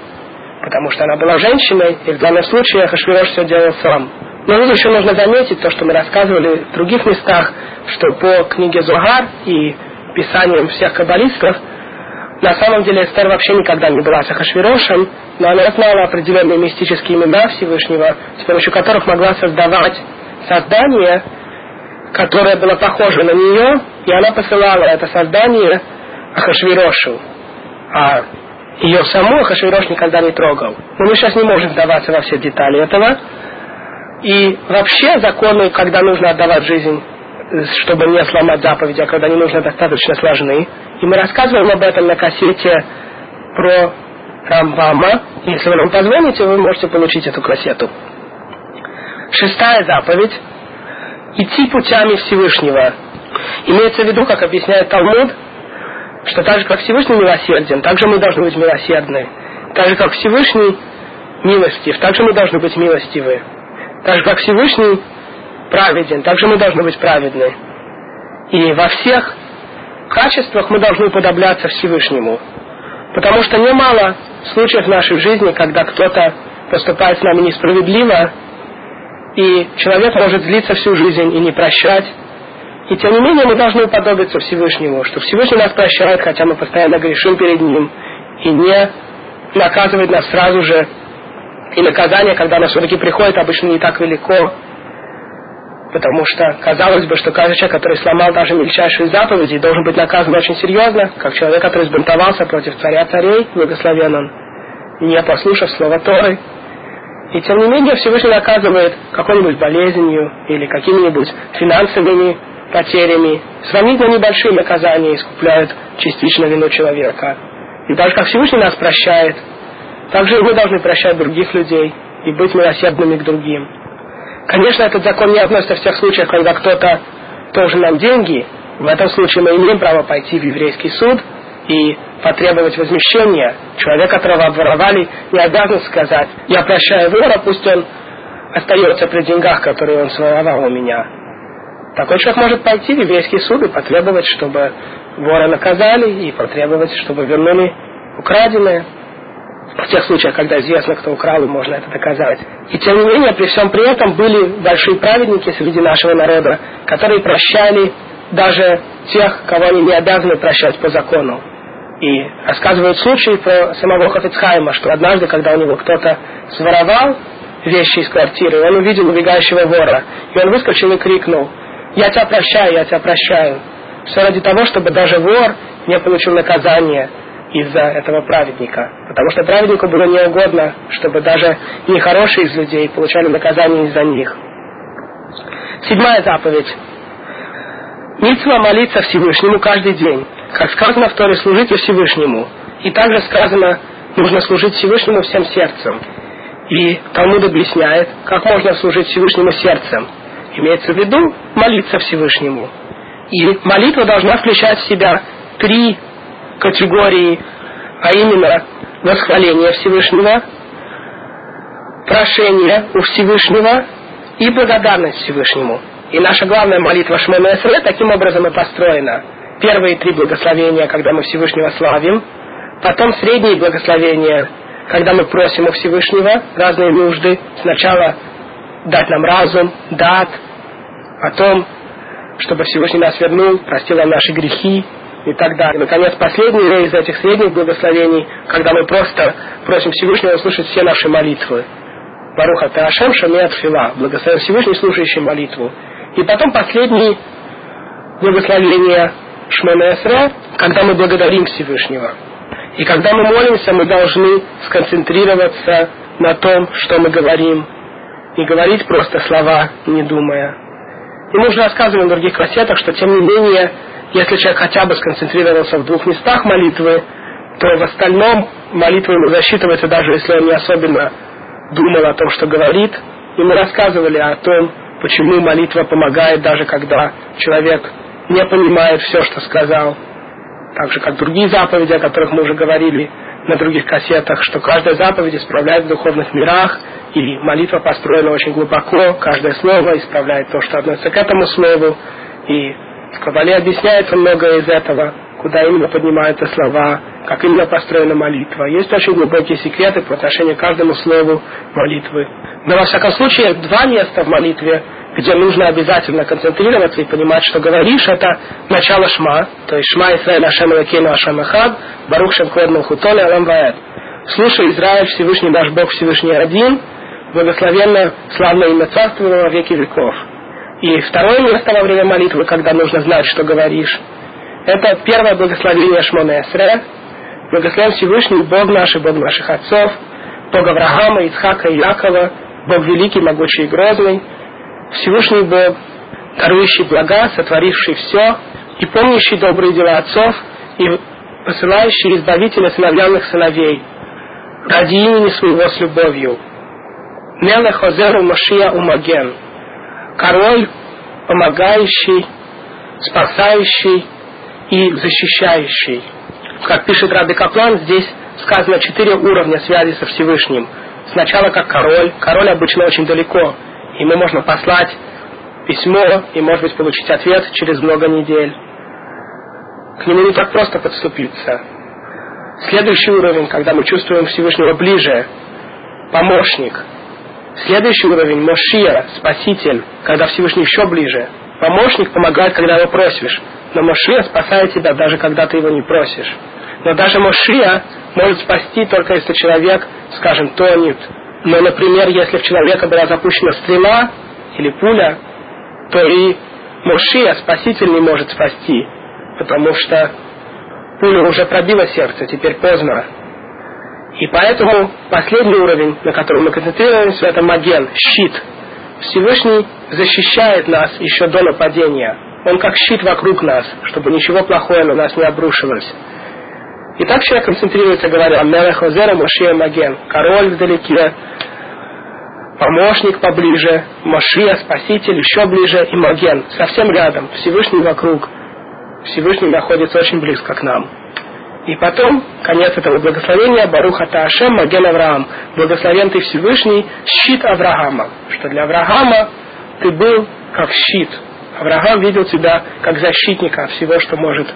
Потому что она была женщиной, и в данном случае Ахашвирош все делал сам. Но тут еще нужно заметить то, что мы рассказывали в других местах, что по книге Зугар и писаниям всех каббалистов, на самом деле Эстер вообще никогда не была Ахашвирошем, но она знала определенные мистические имена Всевышнего, с помощью которых могла создавать создание, которое было похоже на нее, и она посылала это создание Ахашвирошу. А ее саму Ахашвирош никогда не трогал. Но мы сейчас не можем вдаваться во все детали этого. И вообще законы, когда нужно отдавать жизнь, чтобы не сломать заповеди, а когда не нужно, достаточно сложны. И мы рассказываем об этом на кассете про Рамбама. Если вы нам позвоните, вы можете получить эту кассету. Шестая заповедь – идти путями Всевышнего. Имеется в виду, как объясняет Талмуд, что так же, как Всевышний милосерден, так же мы должны быть милосердны. Так же, как Всевышний милостив, так же мы должны быть милостивы. Так же, как Всевышний праведен, так же мы должны быть праведны. И во всех качествах мы должны уподобляться Всевышнему. Потому что немало случаев в нашей жизни, когда кто-то поступает с нами несправедливо, и человек может злиться всю жизнь и не прощать. И тем не менее мы должны уподобиться Всевышнему, что Всевышний нас прощает, хотя мы постоянно грешим перед Ним, и не наказывает нас сразу же. И наказание, когда оно все-таки приходит, обычно не так велико, потому что казалось бы, что каждый человек, который сломал даже мельчайшие заповеди, должен быть наказан очень серьезно, как человек, который сбунтовался против царя царей, благословен он, не послушав слова Торы, и тем не менее Всевышний наказывает какой-нибудь болезнью или какими-нибудь финансовыми потерями. Сравнительно небольшие наказания искупляют частично вину человека. И даже как Всевышний нас прощает, так же и мы должны прощать других людей и быть милосердными к другим. Конечно, этот закон не относится в тех случаях, когда кто-то должен нам деньги. В этом случае мы имеем право пойти в еврейский суд и потребовать возмещения. Человек, которого обворовали, не обязан сказать, я прощаю вора, пусть он остается при деньгах, которые он своровал у меня. Такой человек может пойти в еврейский суд и потребовать, чтобы вора наказали, и потребовать, чтобы вернули украденное. Тех случаях, когда известно, кто украл, и можно это доказать. И тем не менее, при всем при этом были большие праведники среди нашего народа, которые прощали даже тех, кого они не обязаны прощать по закону. И рассказывают случаи про самого Хафицхайма, что однажды, когда у него кто-то своровал вещи из квартиры, он увидел убегающего вора, и он выскочил и крикнул, «Я тебя прощаю, я тебя прощаю». Все ради того, чтобы даже вор не получил наказание из-за этого праведника. Потому что праведнику было неугодно, чтобы даже нехорошие из людей получали наказание из-за них. Седьмая заповедь. Митцва молиться Всевышнему каждый день. Как сказано в Торе, служите Всевышнему. И также сказано, нужно служить Всевышнему всем сердцем. И Талмуд объясняет, как можно служить Всевышнему сердцем. Имеется в виду молиться Всевышнему. И молитва должна включать в себя три категории, а именно восхваление Всевышнего, прошение у Всевышнего и благодарность Всевышнему. И наша главная молитва Шмона Эсре таким образом и построена. Первые три благословения, когда мы Всевышнего славим, потом средние благословения, когда мы просим у Всевышнего разные нужды. Сначала дать нам разум, дат, потом, чтобы Всевышний нас вернул, простил нам наши грехи, и. И, наконец, последний из этих средних благословений, когда мы просто просим Всевышнего услышать все наши молитвы. Баруха Таашем Шамиат Фила, благословен Всевышний, слушающий молитву. И потом последний благословение Шмана когда мы благодарим Всевышнего. И когда мы молимся, мы должны сконцентрироваться на том, что мы говорим, не говорить просто слова, не думая. И мы уже рассказывали в других кассетах, что тем не менее если человек хотя бы сконцентрировался в двух местах молитвы, то в остальном молитва ему засчитывается, даже если он не особенно думал о том, что говорит. И мы рассказывали о том, почему молитва помогает, даже когда человек не понимает все, что сказал. Так же, как другие заповеди, о которых мы уже говорили на других кассетах, что каждая заповедь исправляет в духовных мирах, и молитва построена очень глубоко, каждое слово исправляет то, что относится к этому слову, и Кабале объясняется многое из этого, куда именно поднимаются слова, как именно построена молитва. Есть очень глубокие секреты по отношению к каждому слову молитвы. Но во всяком случае, два места в молитве, где нужно обязательно концентрироваться и понимать, что говоришь, это начало Шма, то есть Шма Исраиль Ашем Элакену Ашем Ахад, Барух Шем Кодну Хутоле Алам Ваэд. Слушай, Израиль, Всевышний наш Бог, Всевышний один, благословенно, славное имя Царство во веки веков. И второе место во время молитвы, когда нужно знать, что говоришь, это первое благословение Шмона Эсре. Благословен Всевышний Бог наш и Бог наших отцов, Бог Авраама, Ицхака и Якова, Бог великий, могучий и грозный, Всевышний Бог, дарующий блага, сотворивший все, и помнящий добрые дела отцов, и посылающий избавителя сыновьяных сыновей, ради имени своего с любовью. Мелех Озеру Машия Умаген – король, помогающий, спасающий и защищающий. Как пишет Раби Каплан, здесь сказано четыре уровня связи со Всевышним. Сначала как король. Король обычно очень далеко. Ему можно послать письмо и, может быть, получить ответ через много недель. К нему не так просто подступиться. Следующий уровень, когда мы чувствуем Всевышнего ближе, помощник, Следующий уровень – Мошия, Спаситель, когда Всевышний еще ближе. Помощник помогает, когда его просишь. Но Мошия спасает тебя, даже когда ты его не просишь. Но даже Мошия может спасти только если человек, скажем, тонет. Но, например, если в человека была запущена стрела или пуля, то и Мошия, Спаситель, не может спасти. Потому что пуля уже пробила сердце, теперь поздно. И поэтому последний уровень, на котором мы концентрируемся, это маген, щит. Всевышний защищает нас еще до нападения. Он как щит вокруг нас, чтобы ничего плохого на нас не обрушилось. И так человек концентрируется, говоря, Мелех Озера Машия Маген, король вдалеке, помощник поближе, Машия, спаситель еще ближе и Маген, совсем рядом, Всевышний вокруг. Всевышний находится очень близко к нам. И потом, конец этого благословения, Баруха Таашем Маген Авраам. Благословен ты Всевышний, щит Авраама. Что для Авраама ты был как щит. Авраам видел тебя как защитника всего, что может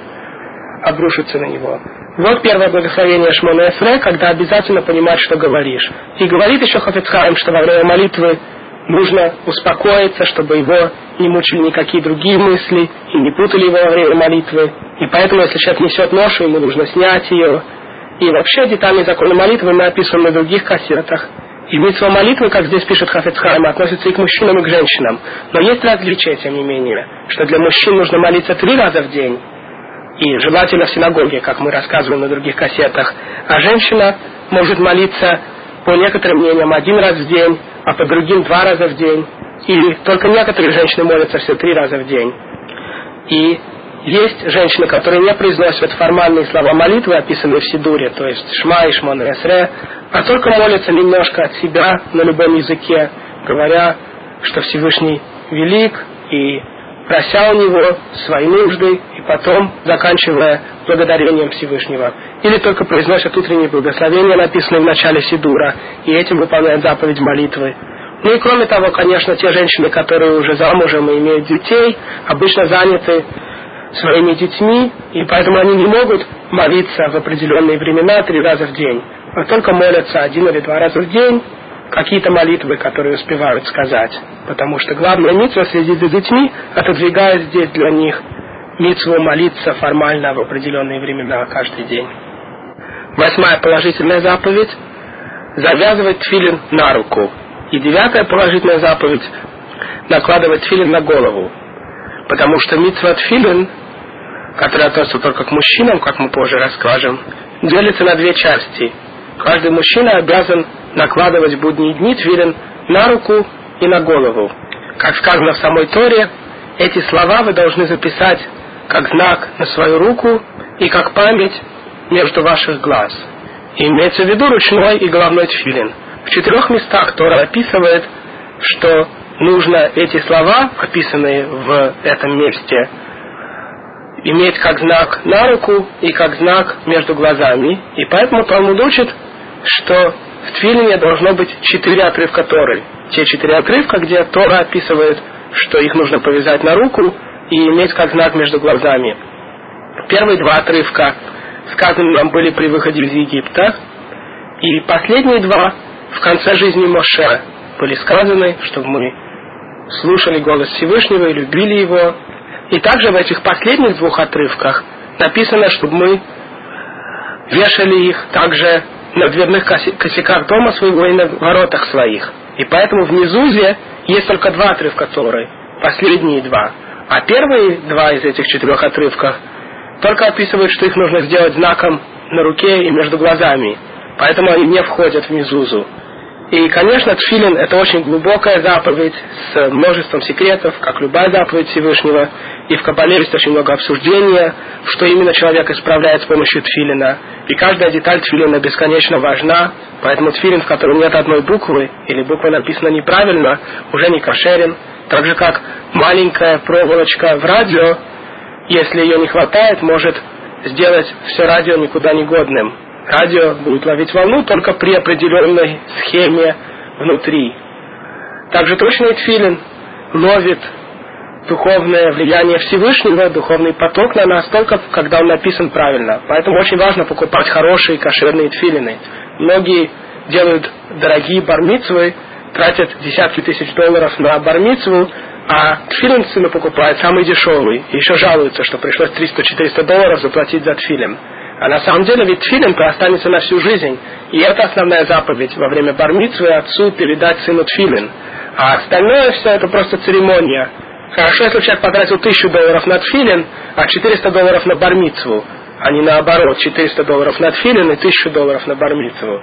обрушится на него. Вот первое благословение Шмона Эсре, когда обязательно понимать, что говоришь. И говорит еще Хафицхайм, что во время молитвы нужно успокоиться, чтобы его не мучили никакие другие мысли и не путали его во время молитвы. И поэтому, если человек несет ношу, ему нужно снять ее. И вообще детальные законы молитвы мы описываем на других кассетах. И митцва молитвы, как здесь пишет Хафицхайм, относится и к мужчинам, и к женщинам. Но есть различия, тем не менее, что для мужчин нужно молиться три раза в день, и желательно в синагоге, как мы рассказываем на других кассетах. А женщина может молиться, по некоторым мнениям, один раз в день, а по другим два раза в день. И только некоторые женщины молятся все три раза в день. И есть женщины, которые не произносят формальные слова молитвы, описанные в Сидуре, то есть Шма и Шмон и Эсре, а только молятся немножко от себя на любом языке, говоря, что Всевышний велик и прося у него свои нужды, и потом заканчивая благодарением Всевышнего. Или только произносят утренние благословения, написанные в начале Сидура, и этим выполняют заповедь молитвы. Ну и кроме того, конечно, те женщины, которые уже замужем и имеют детей, обычно заняты своими детьми, и поэтому они не могут молиться в определенные времена три раза в день, а только молятся один или два раза в день, какие-то молитвы, которые успевают сказать. Потому что главная митва следить за детьми, отодвигая здесь для них митву молиться формально в определенные времена каждый день. Восьмая положительная заповедь – завязывать тфилин на руку. И девятая положительная заповедь – накладывать тфилин на голову. Потому что митва тфилин, которая относится только к мужчинам, как мы позже расскажем, делится на две части. Каждый мужчина обязан накладывать в будние дни твилин на руку и на голову. Как сказано в самой Торе, эти слова вы должны записать как знак на свою руку и как память между ваших глаз. И имеется в виду ручной и головной тфилин. В четырех местах Тора описывает, что нужно эти слова, описанные в этом месте, иметь как знак на руку и как знак между глазами. И поэтому Талмуд учит, что в Твилине должно быть четыре отрывка Торы. Те четыре отрывка, где Тора описывает, что их нужно повязать на руку и иметь как знак между глазами. Первые два отрывка сказаны нам были при выходе из Египта, и последние два в конце жизни Моше были сказаны, чтобы мы слушали голос Всевышнего и любили его. И также в этих последних двух отрывках написано, чтобы мы вешали их также на дверных косяках дома своего и на воротах своих. И поэтому в Мезузе есть только два отрывка Торы, последние два. А первые два из этих четырех отрывков только описывают, что их нужно сделать знаком на руке и между глазами. Поэтому они не входят в Мезузу. И, конечно, тфилин – это очень глубокая заповедь с множеством секретов, как любая заповедь Всевышнего. И в Кабале есть очень много обсуждения, что именно человек исправляет с помощью тфилина. И каждая деталь тфилина бесконечно важна, поэтому тфилин, в котором нет одной буквы, или буква написана неправильно, уже не кошерен. Так же, как маленькая проволочка в радио, если ее не хватает, может сделать все радио никуда не годным радио будет ловить волну только при определенной схеме внутри. Также точный тфилин ловит духовное влияние Всевышнего, духовный поток на нас только когда он написан правильно. Поэтому очень важно покупать хорошие кошерные тфилины. Многие делают дорогие бармицвы, тратят десятки тысяч долларов на бармицву, а тфилин сыну покупает самый дешевый. И еще жалуются, что пришлось 300-400 долларов заплатить за тфилин. А на самом деле ведь тфилин останется на всю жизнь. И это основная заповедь во время бармитвы отцу передать сыну тфилин. А остальное все это просто церемония. Хорошо, если человек потратил тысячу долларов на тфилин, а 400 долларов на бармитву, а не наоборот, 400 долларов на тфилин и 1000 долларов на бармитву.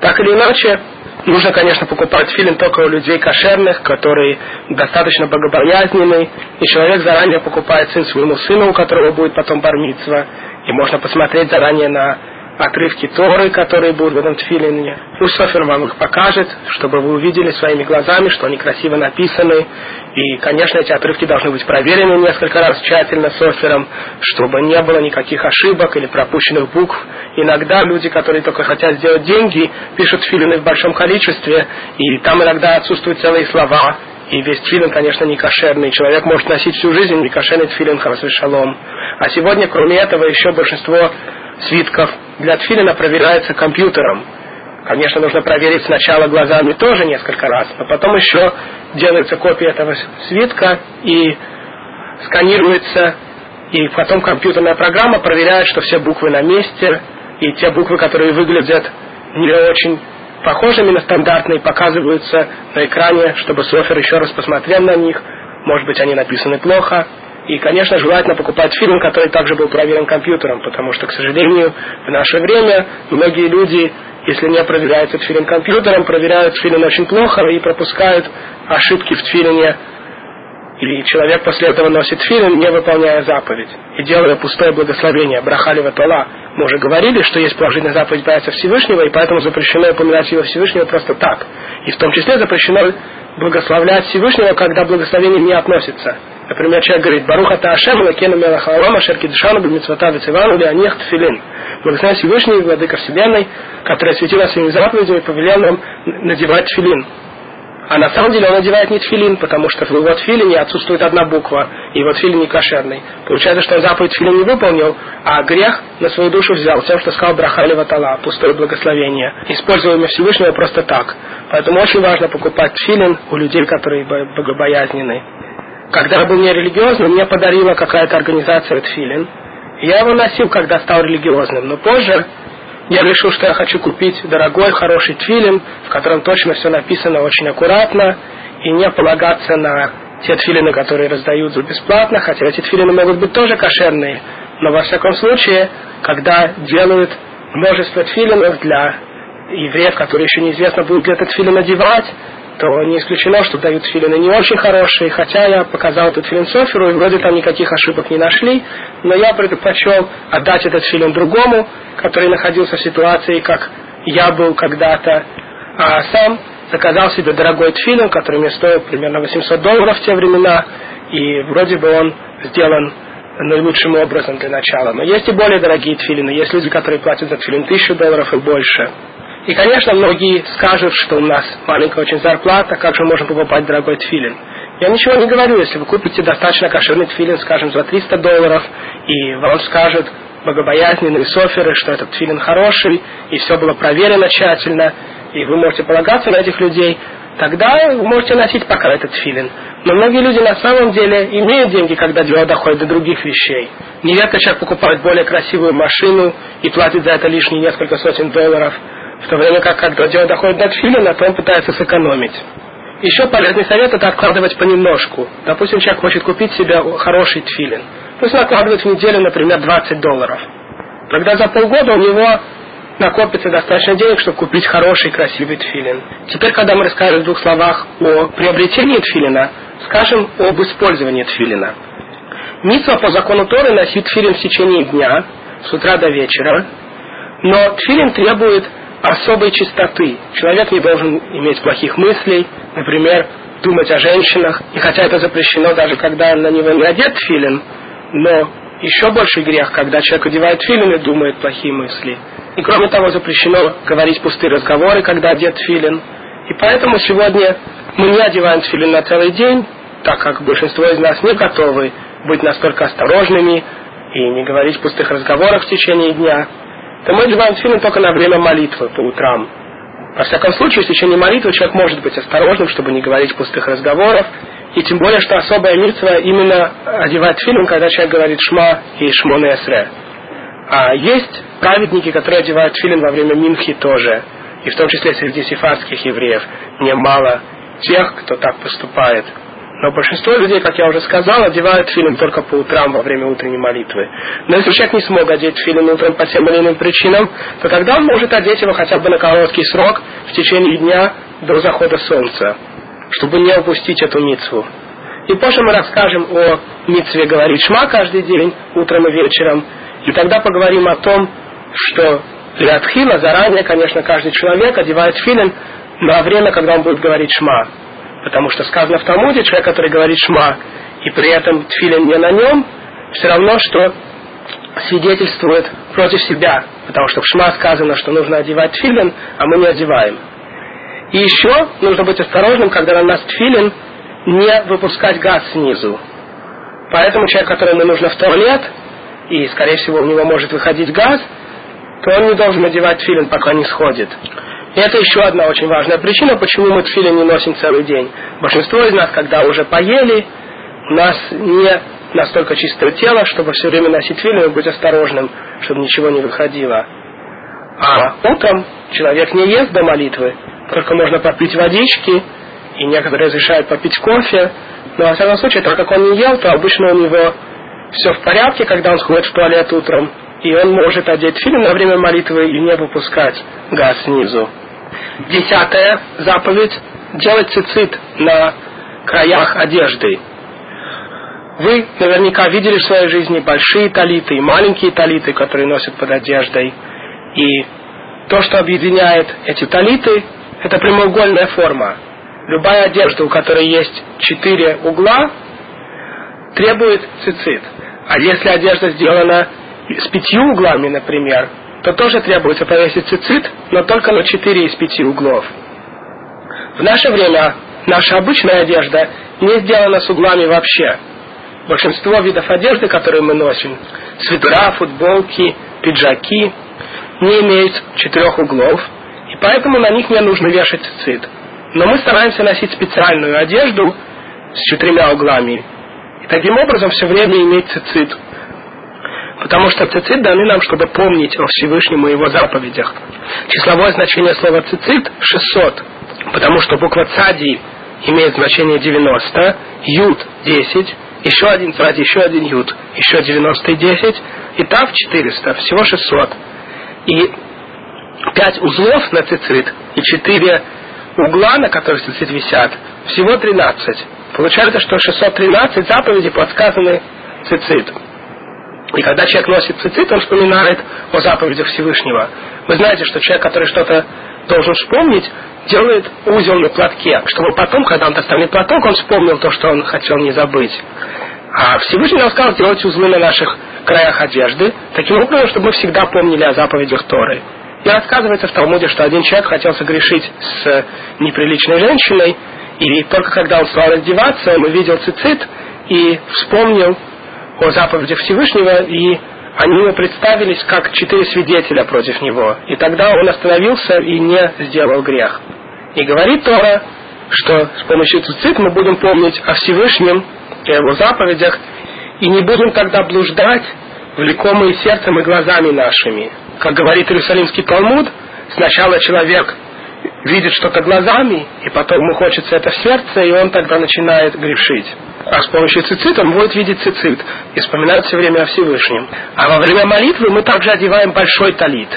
Так или иначе, нужно, конечно, покупать филин только у людей кошерных, которые достаточно богобоязненные, и человек заранее покупает сын своему сыну, у которого будет потом бармитва, и можно посмотреть заранее на отрывки Торы, которые будут в этом тфилине. Пусть Софер вам их покажет, чтобы вы увидели своими глазами, что они красиво написаны. И, конечно, эти отрывки должны быть проверены несколько раз тщательно Софером, чтобы не было никаких ошибок или пропущенных букв. Иногда люди, которые только хотят сделать деньги, пишут филины в большом количестве, и там иногда отсутствуют целые слова, и весь тфилин, конечно, не кошерный. Человек может носить всю жизнь не кошерный тфилин, харасвей шалом. А сегодня, кроме этого, еще большинство свитков для тфилина проверяется компьютером. Конечно, нужно проверить сначала глазами тоже несколько раз, но потом еще делается копия этого свитка и сканируется, и потом компьютерная программа проверяет, что все буквы на месте, и те буквы, которые выглядят не очень похожими на стандартные, показываются на экране, чтобы Софер еще раз посмотрел на них. Может быть, они написаны плохо. И, конечно, желательно покупать фильм, который также был проверен компьютером, потому что, к сожалению, в наше время многие люди, если не проверяют этот фильм компьютером, проверяют фильм очень плохо и пропускают ошибки в фильме или человек после этого носит филин, не выполняя заповедь, и делая пустое благословение, брахали ватала. Мы уже говорили, что есть положительная заповедь бояться Всевышнего, и поэтому запрещено упоминать его Всевышнего просто так. И в том числе запрещено благословлять Всевышнего, когда благословение не относится. Например, человек говорит, Баруха Таашем, Лакена Мелахалама, Шерки Дышану, Бельмитсвата Вецивану, Леонех Тфилин. Благословен Всевышний, Владыка Вселенной, который осветил своими заповедями, повелел нам надевать филин. А на самом деле он одевает не тфилин, потому что в его тфилине отсутствует одна буква, и его тфилин не кошерный. Получается, что он заповедь тфилин не выполнил, а грех на свою душу взял тем, что сказал брахали ватала, пустое благословение, используемое Всевышнего просто так. Поэтому очень важно покупать тфилин у людей, которые богобоязненны. Когда я был нерелигиозным, мне подарила какая-то организация тфилин. Я его носил, когда стал религиозным, но позже я решил, что я хочу купить дорогой, хороший твилин, в котором точно все написано очень аккуратно, и не полагаться на те тфилины, которые раздают бесплатно, хотя эти тфилины могут быть тоже кошерные. Но во всяком случае, когда делают множество тфилинов для евреев, которые еще неизвестно, будут ли этот тфилин одевать, то не исключено, что дают филины не очень хорошие, хотя я показал этот филин Соферу, и вроде там никаких ошибок не нашли, но я предпочел отдать этот филин другому, который находился в ситуации, как я был когда-то, а сам заказал себе дорогой тфилин, который мне стоил примерно 800 долларов в те времена, и вроде бы он сделан наилучшим образом для начала. Но есть и более дорогие тфилины, есть люди, которые платят за тфилин тысячу долларов и больше. И, конечно, многие скажут, что у нас маленькая очень зарплата, как же можем покупать дорогой тфилин. Я ничего не говорю, если вы купите достаточно кошерный тфилин, скажем, за 300 долларов, и вам скажут богобоязненные соферы, что этот тфилин хороший, и все было проверено тщательно, и вы можете полагаться на этих людей, тогда вы можете носить пока этот филин. Но многие люди на самом деле имеют деньги, когда дело доходит до других вещей. Нередко человек покупает более красивую машину и платит за это лишние несколько сотен долларов – в то время как, когда дело доходит до тфилина, то он пытается сэкономить. Еще полезный совет это откладывать понемножку. Допустим, человек хочет купить себе хороший тфилин. Пусть он откладывает в неделю, например, 20 долларов. Тогда за полгода у него накопится достаточно денег, чтобы купить хороший, красивый тфилин. Теперь, когда мы расскажем в двух словах о приобретении тфилина, скажем об использовании тфилина. Митва по закону Торы носит тфилин в течение дня, с утра до вечера, но тфилин требует особой чистоты. Человек не должен иметь плохих мыслей, например, думать о женщинах, и хотя это запрещено даже когда на него не одет филин, но еще больше грех, когда человек одевает филин и думает плохие мысли. И кроме того, запрещено говорить пустые разговоры, когда одет филин. И поэтому сегодня мы не одеваем филин на целый день, так как большинство из нас не готовы быть настолько осторожными и не говорить пустых разговоров в течение дня то мы одеваем тфилин только на время молитвы по утрам. Во всяком случае, в течение молитвы человек может быть осторожным, чтобы не говорить пустых разговоров, и тем более, что особая митцва именно одевать филин, когда человек говорит шма и шмон эсре. А есть праведники, которые одевают филин во время минхи тоже, и в том числе среди сефардских евреев немало тех, кто так поступает. Но большинство людей, как я уже сказал, одевают филин только по утрам во время утренней молитвы. Но если человек не смог одеть филин утром по тем или иным причинам, то тогда он может одеть его хотя бы на короткий срок в течение дня до захода солнца, чтобы не упустить эту мицву. И позже мы расскажем о митцве говорить шма каждый день, утром и вечером. И тогда поговорим о том, что для Атхила заранее, конечно, каждый человек одевает филин на время, когда он будет говорить шма. Потому что сказано в Талмуде, человек, который говорит шма, и при этом тфилин не на нем, все равно, что свидетельствует против себя. Потому что в шма сказано, что нужно одевать тфилин, а мы не одеваем. И еще нужно быть осторожным, когда на нас тфилин, не выпускать газ снизу. Поэтому человек, которому нужно в туалет, и, скорее всего, у него может выходить газ, то он не должен надевать филин, пока не сходит. И это еще одна очень важная причина, почему мы тфилин не носим целый день. Большинство из нас, когда уже поели, у нас не настолько чистое тело, чтобы все время носить филин и быть осторожным, чтобы ничего не выходило. А утром человек не ест до молитвы, только можно попить водички, и некоторые разрешают попить кофе. Но, во всяком случае, так как он не ел, то обычно у него все в порядке, когда он сходит в туалет утром, и он может одеть фильм на время молитвы и не выпускать газ снизу. Десятая заповедь – делать цицит на краях одежды. Вы наверняка видели в своей жизни большие талиты и маленькие талиты, которые носят под одеждой. И то, что объединяет эти талиты, это прямоугольная форма. Любая одежда, у которой есть четыре угла, требует цицит. А если одежда сделана с пятью углами, например, то тоже требуется повесить цицит, но только на четыре из пяти углов. В наше время наша обычная одежда не сделана с углами вообще. Большинство видов одежды, которые мы носим, свитера, футболки, пиджаки, не имеют четырех углов, и поэтому на них не нужно вешать цицит. Но мы стараемся носить специальную одежду с четырьмя углами. И таким образом все время иметь цицит. Потому что цицит даны нам, чтобы помнить о Всевышнем и его заповедях. Числовое значение слова цицит 600, потому что буква цади имеет значение 90, ют 10, еще один цади, еще один ют, еще 90 и 10, и тав 400, всего 600. И 5 узлов на цицит и 4 угла, на которых цицит висят, всего 13. Получается, что 613 заповедей подсказаны цицит. И когда человек носит цицит, он вспоминает о заповедях Всевышнего. Вы знаете, что человек, который что-то должен вспомнить, делает узел на платке, чтобы потом, когда он достанет платок, он вспомнил то, что он хотел не забыть. А Всевышний нам сказал сделать узлы на наших краях одежды, таким образом, чтобы мы всегда помнили о заповедях Торы. И рассказывается в Талмуде, что один человек хотел согрешить с неприличной женщиной, и только когда он стал раздеваться, он увидел цицит и вспомнил о заповедях Всевышнего, и они ему представились как четыре свидетеля против него. И тогда он остановился и не сделал грех. И говорит Тора, что с помощью цицит мы будем помнить о Всевышнем и о его заповедях, и не будем тогда блуждать, влекомые сердцем и глазами нашими. Как говорит Иерусалимский Талмуд, сначала человек видит что-то глазами, и потом ему хочется это в сердце, и он тогда начинает грешить. А с помощью цицит он будет видеть цицит и вспоминать все время о Всевышнем. А во время молитвы мы также одеваем большой талит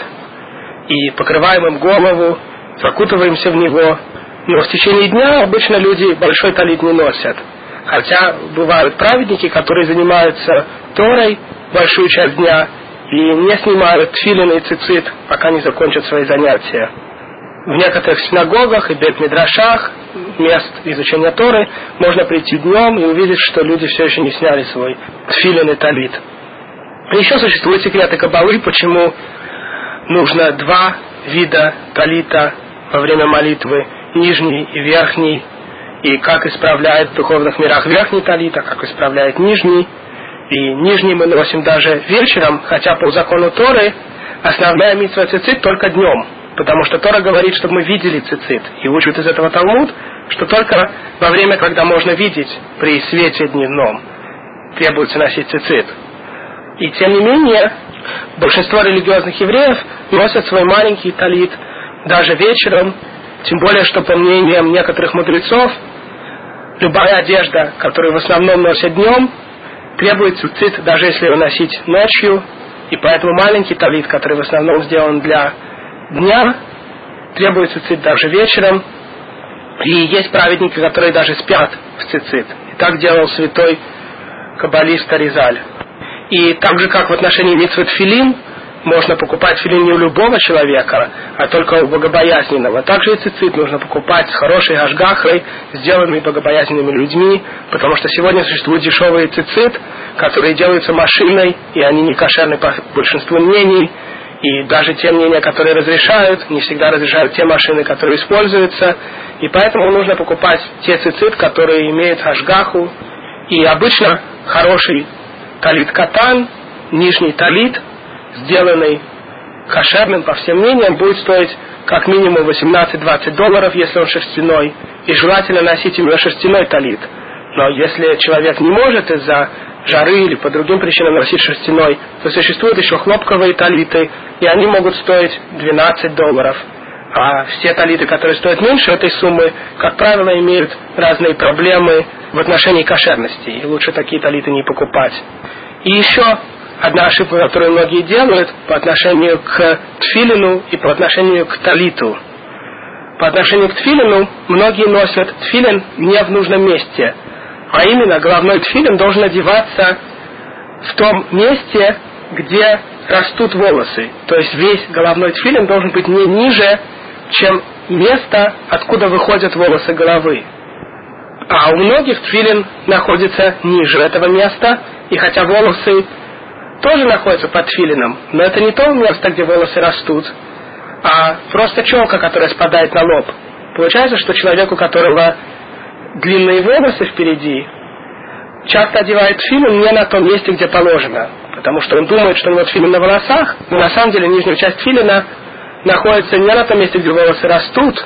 и покрываем им голову, закутываемся в него. Но в течение дня обычно люди большой талит не носят. Хотя бывают праведники, которые занимаются Торой большую часть дня и не снимают филин и цицит, пока не закончат свои занятия в некоторых синагогах и бет-мидрашах, мест изучения Торы, можно прийти днем и увидеть, что люди все еще не сняли свой тфилин и талит. Еще существуют секреты Кабалы, почему нужно два вида талита во время молитвы, нижний и верхний, и как исправляет в духовных мирах верхний талит, а как исправляет нижний. И нижний мы носим даже вечером, хотя по закону Торы основная митцва цицит только днем – Потому что Тора говорит, чтобы мы видели цицит. И учат из этого Талмуд, что только во время, когда можно видеть при свете дневном, требуется носить цицит. И тем не менее, большинство религиозных евреев носят свой маленький талит даже вечером, тем более, что по мнениям некоторых мудрецов, любая одежда, которую в основном носят днем, требует цицит, даже если ее носить ночью, и поэтому маленький талит, который в основном сделан для дня, требуется цицит даже вечером, и есть праведники, которые даже спят в цицит. И так делал святой каббалист Аризаль. И так же, как в отношении митцвот филин, можно покупать филин не у любого человека, а только у богобоязненного. Также и цицит нужно покупать с хорошей ажгахой, сделанными богобоязненными людьми, потому что сегодня существуют дешевые цицит, которые делаются машиной, и они не кошерны по большинству мнений, И даже те мнения, которые разрешают, не всегда разрешают те машины, которые используются. И поэтому нужно покупать те цицит, которые имеют ашгаху. И обычно хороший талит катан, нижний талит, сделанный кошерным, по всем мнениям, будет стоить как минимум 18-20 долларов, если он шерстяной. И желательно носить именно шерстяной талит. Но если человек не может из-за жары или по другим причинам носить шерстяной, то существуют еще хлопковые талиты, и они могут стоить 12 долларов. А все талиты, которые стоят меньше этой суммы, как правило, имеют разные проблемы в отношении кошерности, и лучше такие талиты не покупать. И еще одна ошибка, которую многие делают по отношению к тфилину и по отношению к талиту. По отношению к тфилину многие носят тфилин не в нужном месте – а именно, головной тфилин должен одеваться в том месте, где растут волосы. То есть весь головной тфилин должен быть не ниже, чем место, откуда выходят волосы головы. А у многих тфилин находится ниже этого места, и хотя волосы тоже находятся под тфилином, но это не то место, где волосы растут, а просто челка, которая спадает на лоб. Получается, что человек, у которого длинные волосы впереди, часто одевает филин не на том месте, где положено. Потому что он думает, что у него филин на волосах, но на самом деле нижняя часть филина находится не на том месте, где волосы растут,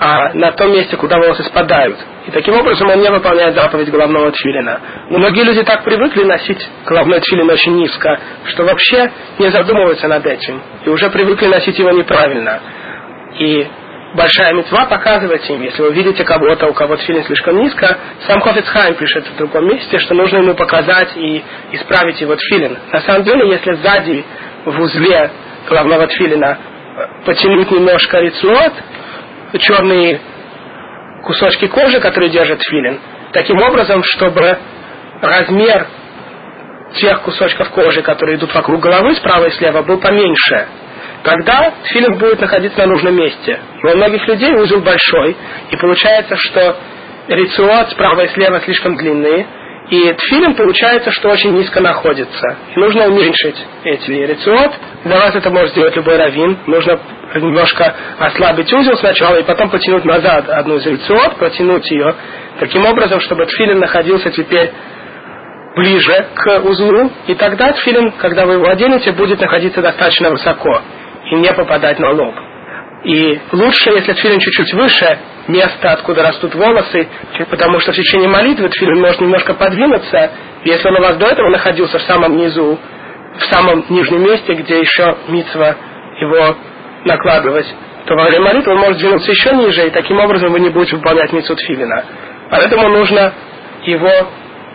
а на том месте, куда волосы спадают. И таким образом он не выполняет заповедь головного тфилина. Многие люди так привыкли носить головной тфилин очень низко, что вообще не задумываются над этим. И уже привыкли носить его неправильно. И большая мецва показывать им, если вы видите кого-то, у кого тфилин слишком низко, сам Хофицхайм пишет в другом месте, что нужно ему показать и исправить его тфилин. На самом деле, если сзади в узле головного тфилина потянуть немножко рецлот, черные кусочки кожи, которые держат тфилин, таким образом, чтобы размер тех кусочков кожи, которые идут вокруг головы справа и слева, был поменьше тогда тфилин будет находиться на нужном месте. У многих людей узел большой, и получается, что рециот справа и слева слишком длинные, и тфилин получается, что очень низко находится. И нужно уменьшить эти рециот. Для вас это может сделать любой раввин. Нужно немножко ослабить узел сначала, и потом потянуть назад одну из рециот, протянуть ее, таким образом, чтобы тфилин находился теперь ближе к узлу, и тогда тфилин, когда вы его оденете, будет находиться достаточно высоко и не попадать на лоб. И лучше, если тфилин чуть-чуть выше места, откуда растут волосы, потому что в течение молитвы тфилин может немножко подвинуться, если он у вас до этого находился в самом низу, в самом нижнем месте, где еще мицва его накладывать, то во время молитвы он может двинуться еще ниже, и таким образом вы не будете выполнять мицу тфилина. Поэтому нужно его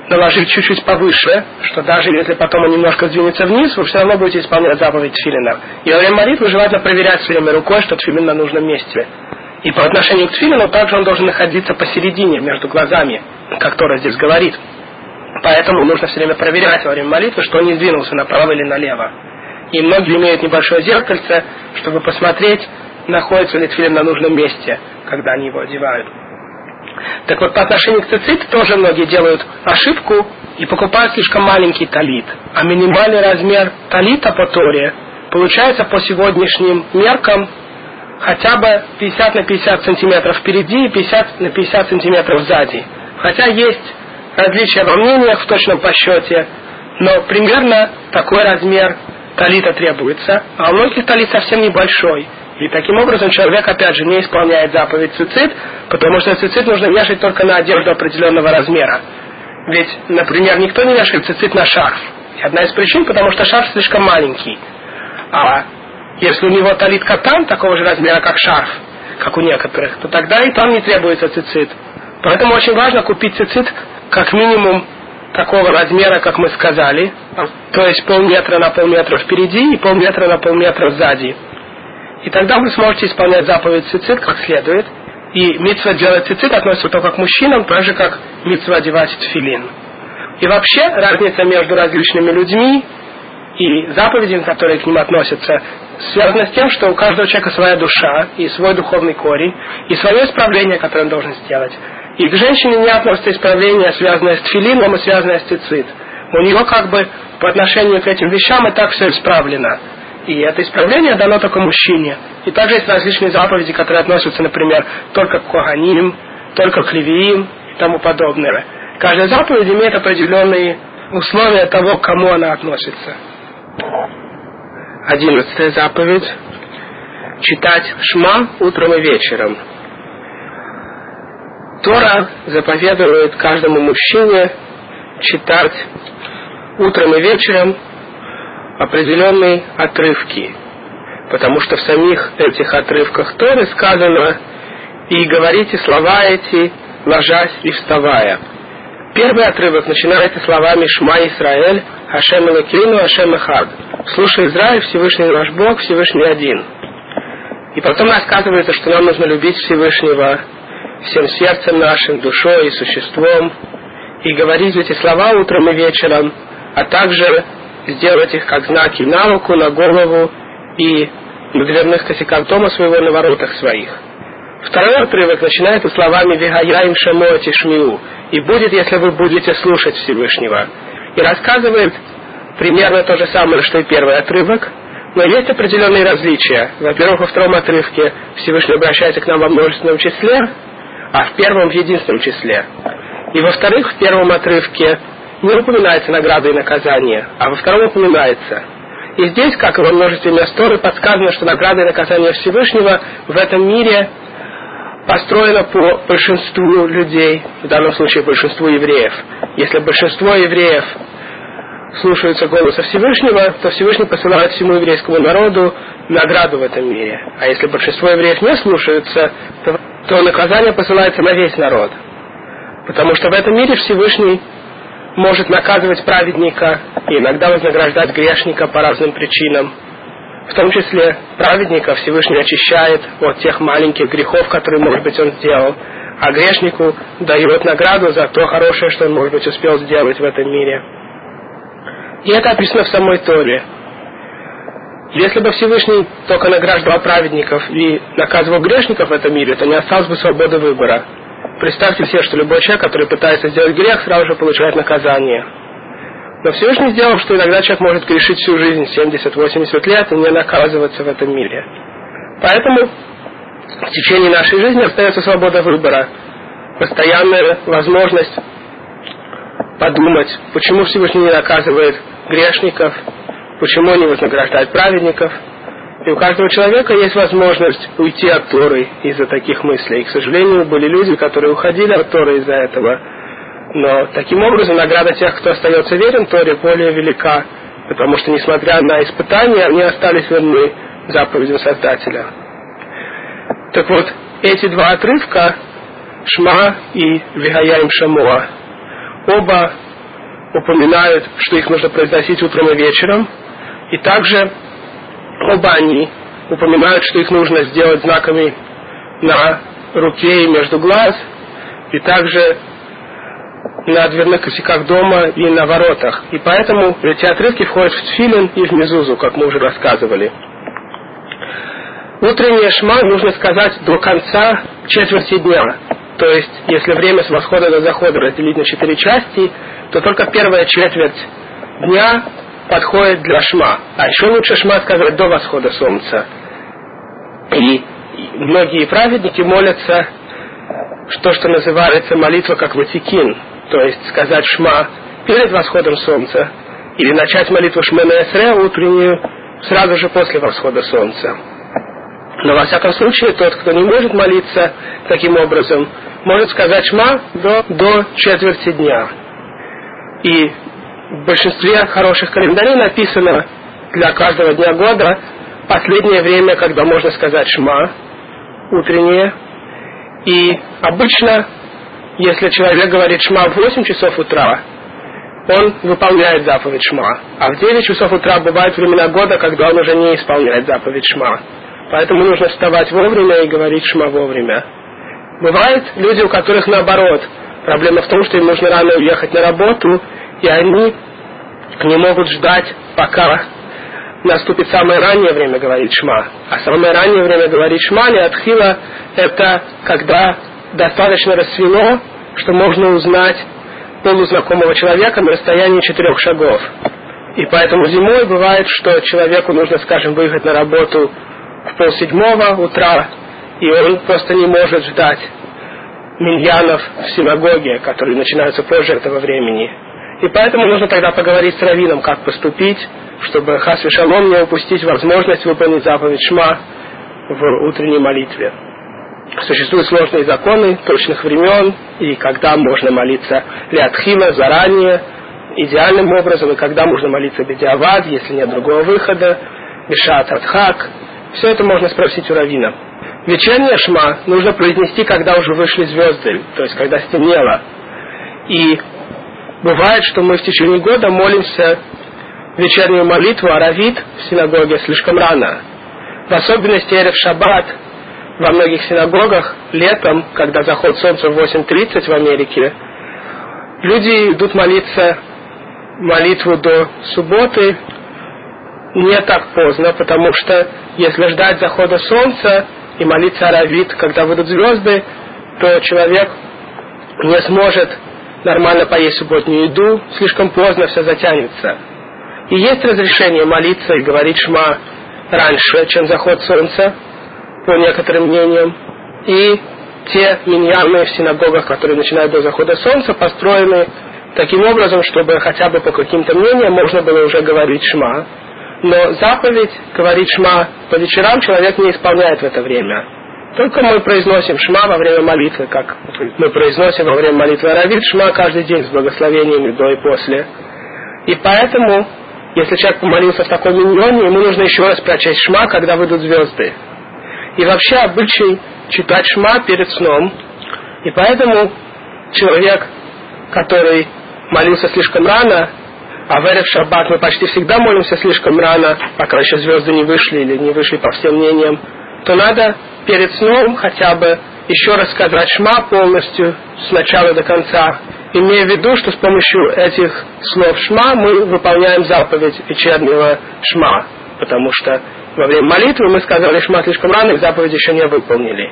наложить чуть-чуть повыше, что даже если потом он немножко сдвинется вниз, вы все равно будете исполнять заповедь тфилина. И во время молитвы желательно проверять время рукой, что тфилин на нужном месте. И по отношению к тфилину также он должен находиться посередине, между глазами, как Тора здесь говорит. Поэтому нужно все время проверять во время молитвы, что он не сдвинулся направо или налево. И многие имеют небольшое зеркальце, чтобы посмотреть, находится ли тфилин на нужном месте, когда они его одевают. Так вот, по отношению к цицит тоже многие делают ошибку и покупают слишком маленький талит. А минимальный размер талита по Торе получается по сегодняшним меркам хотя бы 50 на 50 сантиметров впереди и 50 на 50 сантиметров сзади. Хотя есть различия во мнениях в точном посчете, но примерно такой размер талита требуется, а у многих талит совсем небольшой. И таким образом человек, опять же, не исполняет заповедь цицит, потому что цицит нужно вешать только на одежду определенного размера. Ведь, например, никто не вешает цицит на шарф. И одна из причин, потому что шарф слишком маленький. А если у него талит катан такого же размера, как шарф, как у некоторых, то тогда и там не требуется цицит. Поэтому очень важно купить цицит как минимум такого размера, как мы сказали, то есть полметра на полметра впереди и полметра на полметра сзади. И тогда вы сможете исполнять заповедь цицит как следует. И митцва делать цицит относится только к мужчинам, так же как митцва одевать тфилин. И вообще разница между различными людьми и заповедями, которые к ним относятся, связана с тем, что у каждого человека своя душа и свой духовный корень, и свое исправление, которое он должен сделать. И к женщине не относится исправление, связанное с тфилином и связанное с цицит. У нее как бы по отношению к этим вещам и так все исправлено. И это исправление дано только мужчине. И также есть различные заповеди, которые относятся, например, только к Коганим, только к Левиим и тому подобное. Каждая заповедь имеет определенные условия того, к кому она относится. Одиннадцатая заповедь. Читать Шма утром и вечером. Тора заповедует каждому мужчине читать утром и вечером определенные отрывки. Потому что в самих этих отрывках Торы сказано «И говорите слова эти, ложась и вставая». Первый отрывок начинается словами «Шма Исраэль, Хашем Элакину, Хашем Эхад». «Слушай, Израиль, Всевышний наш Бог, Всевышний один». И потом рассказывается, что нам нужно любить Всевышнего всем сердцем нашим, душой и существом, и говорить эти слова утром и вечером, а также сделать их как знаки на руку, на голову и на дверных косяках дома своего, на воротах своих. Второй отрывок начинается словами «Вегаяим шамо тишмиу» и будет, если вы будете слушать Всевышнего. И рассказывает примерно то же самое, что и первый отрывок, но есть определенные различия. Во-первых, во втором отрывке Всевышний обращается к нам во множественном числе, а в первом в единственном числе. И во-вторых, в первом отрывке не упоминается награда и наказание, а во втором упоминается. И здесь, как и во множестве мест Торы, подсказано, что награда и наказание Всевышнего в этом мире построено по большинству людей, в данном случае большинству евреев. Если большинство евреев слушаются голоса Всевышнего, то Всевышний посылает всему еврейскому народу награду в этом мире. А если большинство евреев не слушаются, то, то наказание посылается на весь народ. Потому что в этом мире Всевышний может наказывать праведника и иногда вознаграждать грешника по разным причинам. В том числе праведника Всевышний очищает от тех маленьких грехов, которые, может быть, он сделал, а грешнику дает награду за то хорошее, что он, может быть, успел сделать в этом мире. И это описано в самой Торе. Если бы Всевышний только награждал праведников и наказывал грешников в этом мире, то не осталось бы свободы выбора. Представьте себе, что любой человек, который пытается сделать грех, сразу же получает наказание. Но Всевышний сделал, что иногда человек может грешить всю жизнь, 70-80 лет, и не наказываться в этом мире. Поэтому в течение нашей жизни остается свобода выбора, постоянная возможность подумать, почему Всевышний не наказывает грешников, почему не вознаграждает праведников – и у каждого человека есть возможность уйти от Торы из-за таких мыслей. И, к сожалению, были люди, которые уходили от Торы из-за этого. Но таким образом награда тех, кто остается верен Торе, более велика, потому что, несмотря на испытания, они остались верны заповедям Создателя. Так вот, эти два отрывка, Шма и Вихаяим Шамуа, оба упоминают, что их нужно произносить утром и вечером, и также Оба упоминают, что их нужно сделать знаками на руке и между глаз, и также на дверных косяках дома и на воротах. И поэтому эти отрывки входят в тфилин и в мезузу, как мы уже рассказывали. Утреннее шма нужно сказать до конца четверти дня. То есть, если время с восхода до захода разделить на четыре части, то только первая четверть дня подходит для шма. А еще лучше шма сказать до восхода солнца. И многие праведники молятся, что, что называется молитва как ватикин, то есть сказать шма перед восходом солнца, или начать молитву Шмена Эсре утреннюю сразу же после восхода солнца. Но во всяком случае, тот, кто не может молиться таким образом, может сказать шма до, до четверти дня. И в большинстве хороших календарей написано для каждого дня года последнее время, когда можно сказать шма, утреннее. И обычно, если человек говорит шма в 8 часов утра, он выполняет заповедь шма. А в 9 часов утра бывают времена года, когда он уже не исполняет заповедь шма. Поэтому нужно вставать вовремя и говорить шма вовремя. Бывают люди, у которых наоборот. Проблема в том, что им нужно рано уехать на работу, и они не могут ждать, пока наступит самое раннее время говорить шма. А самое раннее время говорить шма не отхила это когда достаточно рассвело, что можно узнать полузнакомого человека на расстоянии четырех шагов. И поэтому зимой бывает, что человеку нужно, скажем, выехать на работу в полседьмого утра, и он просто не может ждать миньянов в синагоге, которые начинаются позже этого времени. И поэтому нужно тогда поговорить с раввином, как поступить, чтобы Хасви Шалом не упустить возможность выполнить заповедь Шма в утренней молитве. Существуют сложные законы точных времен, и когда можно молиться Лиатхила заранее, идеальным образом, и когда можно молиться Бедиавад, если нет другого выхода, Бешат Адхак. Все это можно спросить у Равина. Вечернее шма нужно произнести, когда уже вышли звезды, то есть когда стемнело. И бывает, что мы в течение года молимся вечернюю молитву Аравит в синагоге слишком рано. В особенности Эрев Шаббат во многих синагогах летом, когда заход солнца в 8.30 в Америке, люди идут молиться молитву до субботы не так поздно, потому что если ждать захода солнца и молиться аравит, когда выйдут звезды, то человек не сможет нормально поесть субботнюю еду, слишком поздно все затянется. И есть разрешение молиться и говорить шма раньше, чем заход солнца, по некоторым мнениям. И те миньяны в синагогах, которые начинают до захода солнца, построены таким образом, чтобы хотя бы по каким-то мнениям можно было уже говорить шма. Но заповедь говорить шма по вечерам человек не исполняет в это время. Только мы произносим шма во время молитвы, как мы произносим во время молитвы Аравит шма каждый день с благословениями до и после. И поэтому, если человек помолился в такой миньоне, ему нужно еще раз прочесть шма, когда выйдут звезды. И вообще обычай читать шма перед сном. И поэтому человек, который молился слишком рано, а в Эрев Шаббат мы почти всегда молимся слишком рано, пока еще звезды не вышли или не вышли по всем мнениям, то надо перед сном хотя бы еще раз сказать шма полностью с начала до конца, имея в виду, что с помощью этих слов шма мы выполняем заповедь вечернего шма, потому что во время молитвы мы сказали шма слишком рано и заповедь еще не выполнили.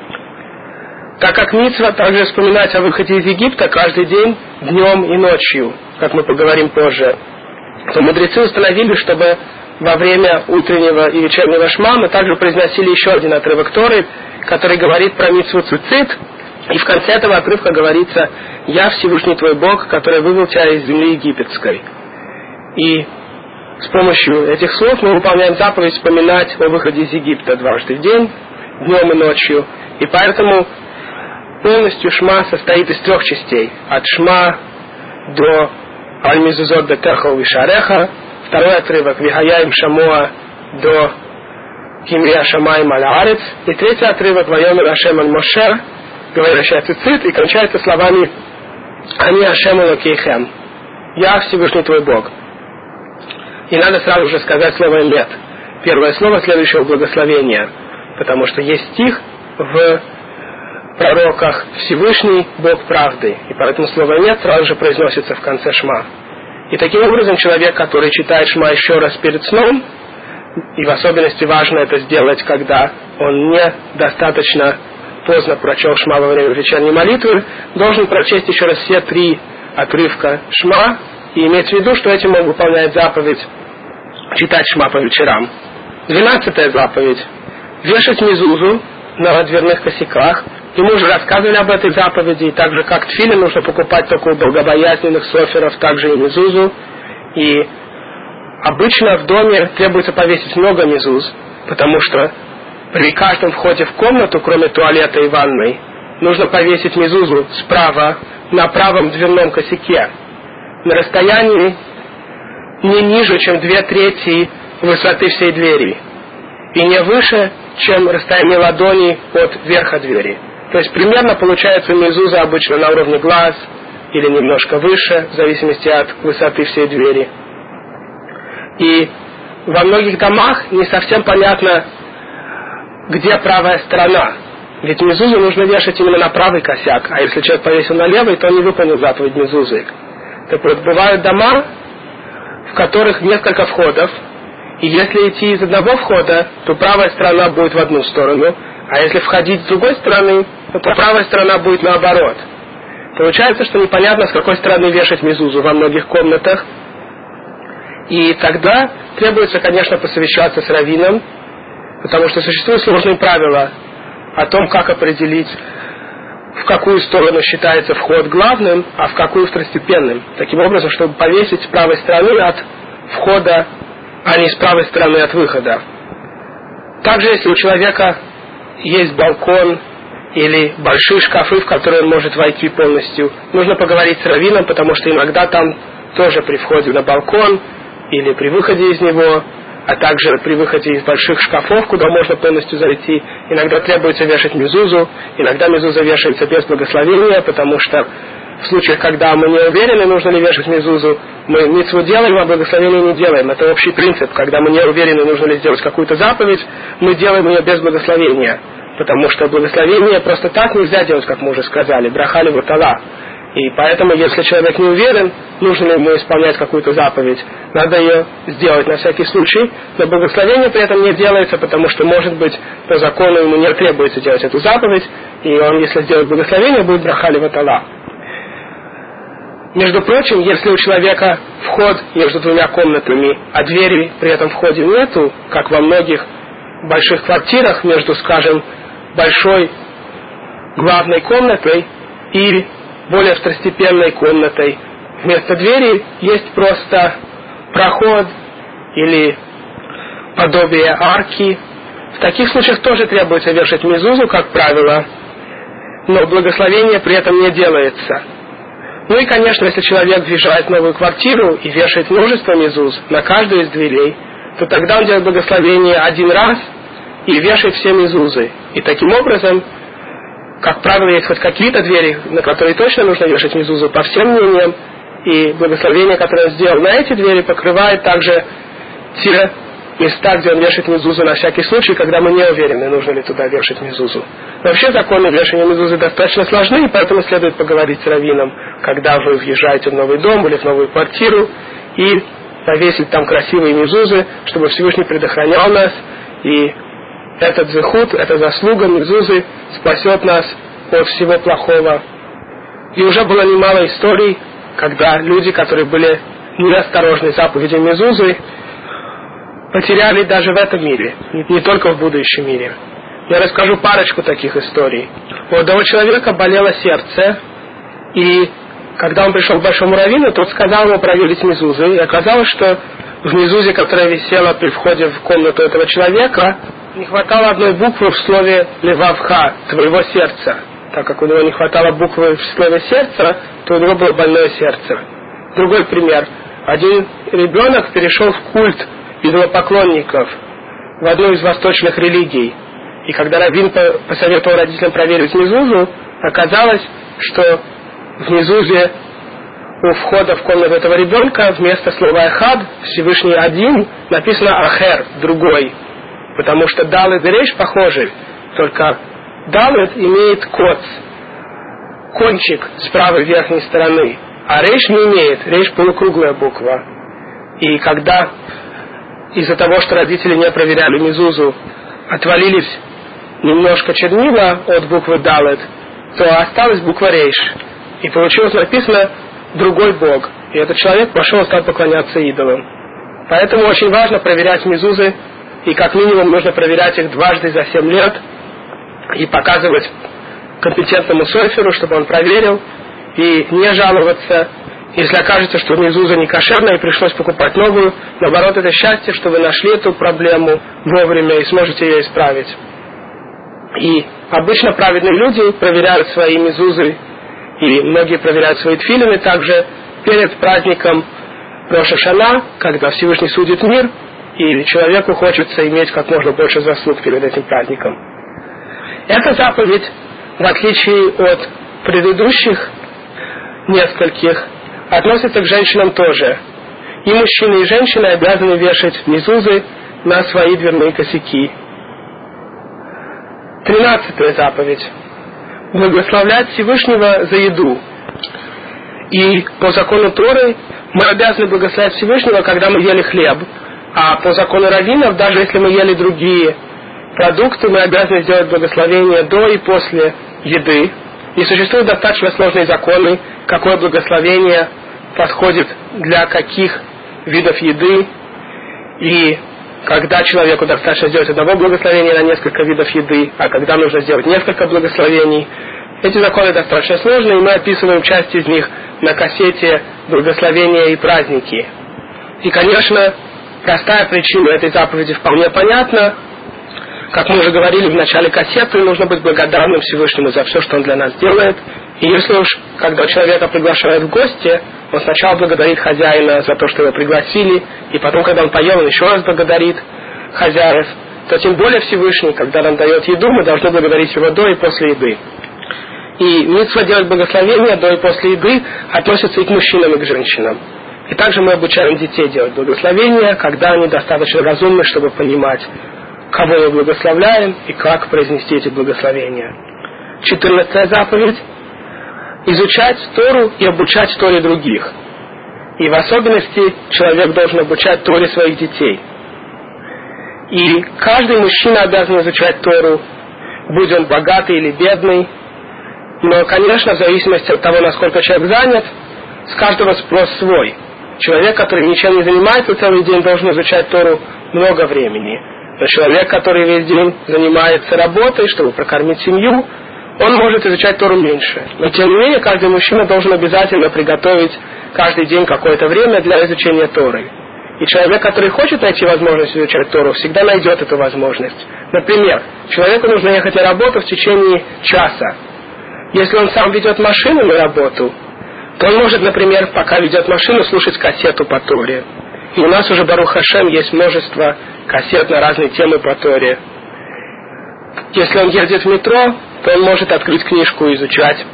Так как Митсва также вспоминать о выходе из Египта каждый день, днем и ночью, как мы поговорим позже, то мудрецы установили, чтобы во время утреннего и вечернего шма мы также произносили еще один отрывок Торы, который говорит про Митсву Цуцит, и в конце этого отрывка говорится «Я Всевышний твой Бог, который вывел тебя из земли египетской». И с помощью этих слов мы выполняем заповедь вспоминать о выходе из Египта дважды в день, днем и ночью. И поэтому полностью шма состоит из трех частей. От шма до аль-мизузот бетехал вишареха. Второй отрывок вихаяем шамуа до кимрия шамаем аль И третий отрывок вайомер ашем аль моше, говорящий цицит, и кончается словами они ашем лакейхем. Я Всевышний твой Бог. И надо сразу же сказать слово «эмет». Первое слово следующего благословения. Потому что есть стих в пророках Всевышний Бог правды. И поэтому слово «нет» сразу же произносится в конце «шма». И таким образом человек, который читает «шма» еще раз перед сном, и в особенности важно это сделать, когда он не достаточно поздно прочел «шма» во время вечерней молитвы, должен прочесть еще раз все три отрывка «шма» и иметь в виду, что этим он выполняет заповедь читать «шма» по вечерам. Двенадцатая заповедь. Вешать мизузу на дверных косяках и мы уже рассказывали об этой заповеди, так же как тфили нужно покупать только у богобоязненных соферов, также и мезузу. И обычно в доме требуется повесить много мезуз, потому что при каждом входе в комнату, кроме туалета и ванной, нужно повесить мезузу справа на правом дверном косяке на расстоянии не ниже, чем две трети высоты всей двери и не выше, чем расстояние ладони от верха двери. То есть примерно получается мезуза обычно на уровне глаз или немножко выше, в зависимости от высоты всей двери. И во многих домах не совсем понятно, где правая сторона. Ведь мезузу нужно вешать именно на правый косяк, а если человек повесил на левый, то он не выполнил заповедь мезузы. Так вот, бывают дома, в которых несколько входов, и если идти из одного входа, то правая сторона будет в одну сторону, а если входить с другой стороны, то правая сторона будет наоборот. Получается, что непонятно, с какой стороны вешать мезузу во многих комнатах. И тогда требуется, конечно, посовещаться с раввином, потому что существуют сложные правила о том, как определить, в какую сторону считается вход главным, а в какую второстепенным. Таким образом, чтобы повесить с правой стороны от входа, а не с правой стороны от выхода. Также, если у человека есть балкон или большие шкафы, в которые он может войти полностью, нужно поговорить с раввином, потому что иногда там тоже при входе на балкон или при выходе из него, а также при выходе из больших шкафов, куда можно полностью зайти, иногда требуется вешать мезузу, иногда мезуза вешается без благословения, потому что в случаях, когда мы не уверены, нужно ли вешать мезузу, мы митцву делаем, а благословение не делаем. Это общий принцип. Когда мы не уверены, нужно ли сделать какую-то заповедь, мы делаем ее без благословения. Потому что благословение просто так нельзя делать, как мы уже сказали, брахали ватала. И поэтому, если человек не уверен, нужно ли ему исполнять какую-то заповедь, надо ее сделать на всякий случай. Но благословение при этом не делается, потому что, может быть, по закону ему не требуется делать эту заповедь, и он, если сделает благословение, будет брахали ватала. Между прочим, если у человека вход между двумя комнатами, а двери при этом входе нету, как во многих больших квартирах между, скажем, большой главной комнатой и более второстепенной комнатой. Вместо двери есть просто проход или подобие арки. В таких случаях тоже требуется вешать мезузу, как правило, но благословение при этом не делается. Ну и, конечно, если человек въезжает в новую квартиру и вешает множество мезуз на каждую из дверей, то тогда он делает благословение один раз и вешает все мезузы. И таким образом как правило, есть хоть какие-то двери, на которые точно нужно вешать мезузу, по всем мнениям, и благословение, которое он сделал на эти двери, покрывает также те места, где он вешает мезузу на всякий случай, когда мы не уверены, нужно ли туда вешать мезузу. Вообще законы вешания мезузы достаточно сложны, и поэтому следует поговорить с раввином, когда вы въезжаете в новый дом или в новую квартиру, и повесить там красивые мезузы, чтобы Всевышний предохранял нас и этот захуд, эта заслуга Мезузы спасет нас от всего плохого. И уже было немало историй, когда люди, которые были неосторожны заповедью Мезузы, потеряли даже в этом мире, не, только в будущем мире. Я расскажу парочку таких историй. У одного человека болело сердце, и когда он пришел к большому раввину, тот сказал ему проверить мезузы, и оказалось, что в мезузе, которая висела при входе в комнату этого человека, не хватало одной буквы в слове «левавха» твоего сердца. Так как у него не хватало буквы в слове «сердце», то у него было больное сердце. Другой пример. Один ребенок перешел в культ идолопоклонников в одну из восточных религий. И когда Равин посоветовал родителям проверить Мезузу, оказалось, что в Мезузе у входа в комнату этого ребенка вместо слова «эхад» Всевышний один написано «ахер» – «другой». Потому что далит и рейш похожи, только далит имеет коц, кончик с правой верхней стороны, а рейш не имеет, рейш полукруглая буква. И когда из-за того, что родители не проверяли мизузу, отвалились немножко чернила от буквы далит, то осталась буква рейш. И получилось написано другой бог. И этот человек пошел и стал поклоняться идолам. Поэтому очень важно проверять мизузы и как минимум нужно проверять их дважды за семь лет и показывать компетентному серферу, чтобы он проверил, и не жаловаться, если окажется, что мезуза не кошерная и пришлось покупать новую. Наоборот, это счастье, что вы нашли эту проблему вовремя и сможете ее исправить. И обычно праведные люди проверяют свои мезузы, и многие проверяют свои тфилины также перед праздником Роша когда Всевышний судит мир, и человеку хочется иметь как можно больше заслуг перед этим праздником. Эта заповедь, в отличие от предыдущих нескольких, относится к женщинам тоже. И мужчины, и женщины обязаны вешать мезузы на свои дверные косяки. Тринадцатая заповедь. Благословлять Всевышнего за еду. И по закону Торы мы обязаны благословлять Всевышнего, когда мы ели хлеб, а по закону раввинов, даже если мы ели другие продукты, мы обязаны сделать благословение до и после еды. И существуют достаточно сложные законы, какое благословение подходит для каких видов еды, и когда человеку достаточно сделать одного благословения на несколько видов еды, а когда нужно сделать несколько благословений. Эти законы достаточно сложные, и мы описываем часть из них на кассете «Благословения и праздники». И, конечно, простая причина этой заповеди вполне понятна. Как мы уже говорили в начале кассеты, нужно быть благодарным Всевышнему за все, что Он для нас делает. И если уж, когда человека приглашают в гости, он сначала благодарит хозяина за то, что его пригласили, и потом, когда он поел, он еще раз благодарит хозяев, то тем более Всевышний, когда нам дает еду, мы должны благодарить его до и после еды. И митцва делать благословение до и после еды относится и к мужчинам, и к женщинам. И также мы обучаем детей делать благословение, когда они достаточно разумны, чтобы понимать, кого мы благословляем и как произнести эти благословения. Четырнадцатая заповедь изучать Тору и обучать Торе других. И в особенности человек должен обучать Торе своих детей. И каждый мужчина обязан изучать Тору, будь он богатый или бедный. Но, конечно, в зависимости от того, насколько человек занят, с каждого спрос свой. Человек, который ничем не занимается целый день, должен изучать Тору много времени. Но человек, который весь день занимается работой, чтобы прокормить семью, он может изучать Тору меньше. Но тем не менее, каждый мужчина должен обязательно приготовить каждый день какое-то время для изучения Торы. И человек, который хочет найти возможность изучать Тору, всегда найдет эту возможность. Например, человеку нужно ехать на работу в течение часа. Если он сам ведет машину на работу, то он может, например, пока ведет машину, слушать кассету по Торе. И у нас уже, Барух Хашем, есть множество кассет на разные темы по Торе. Если он едет в метро, то он может открыть книжку и изучать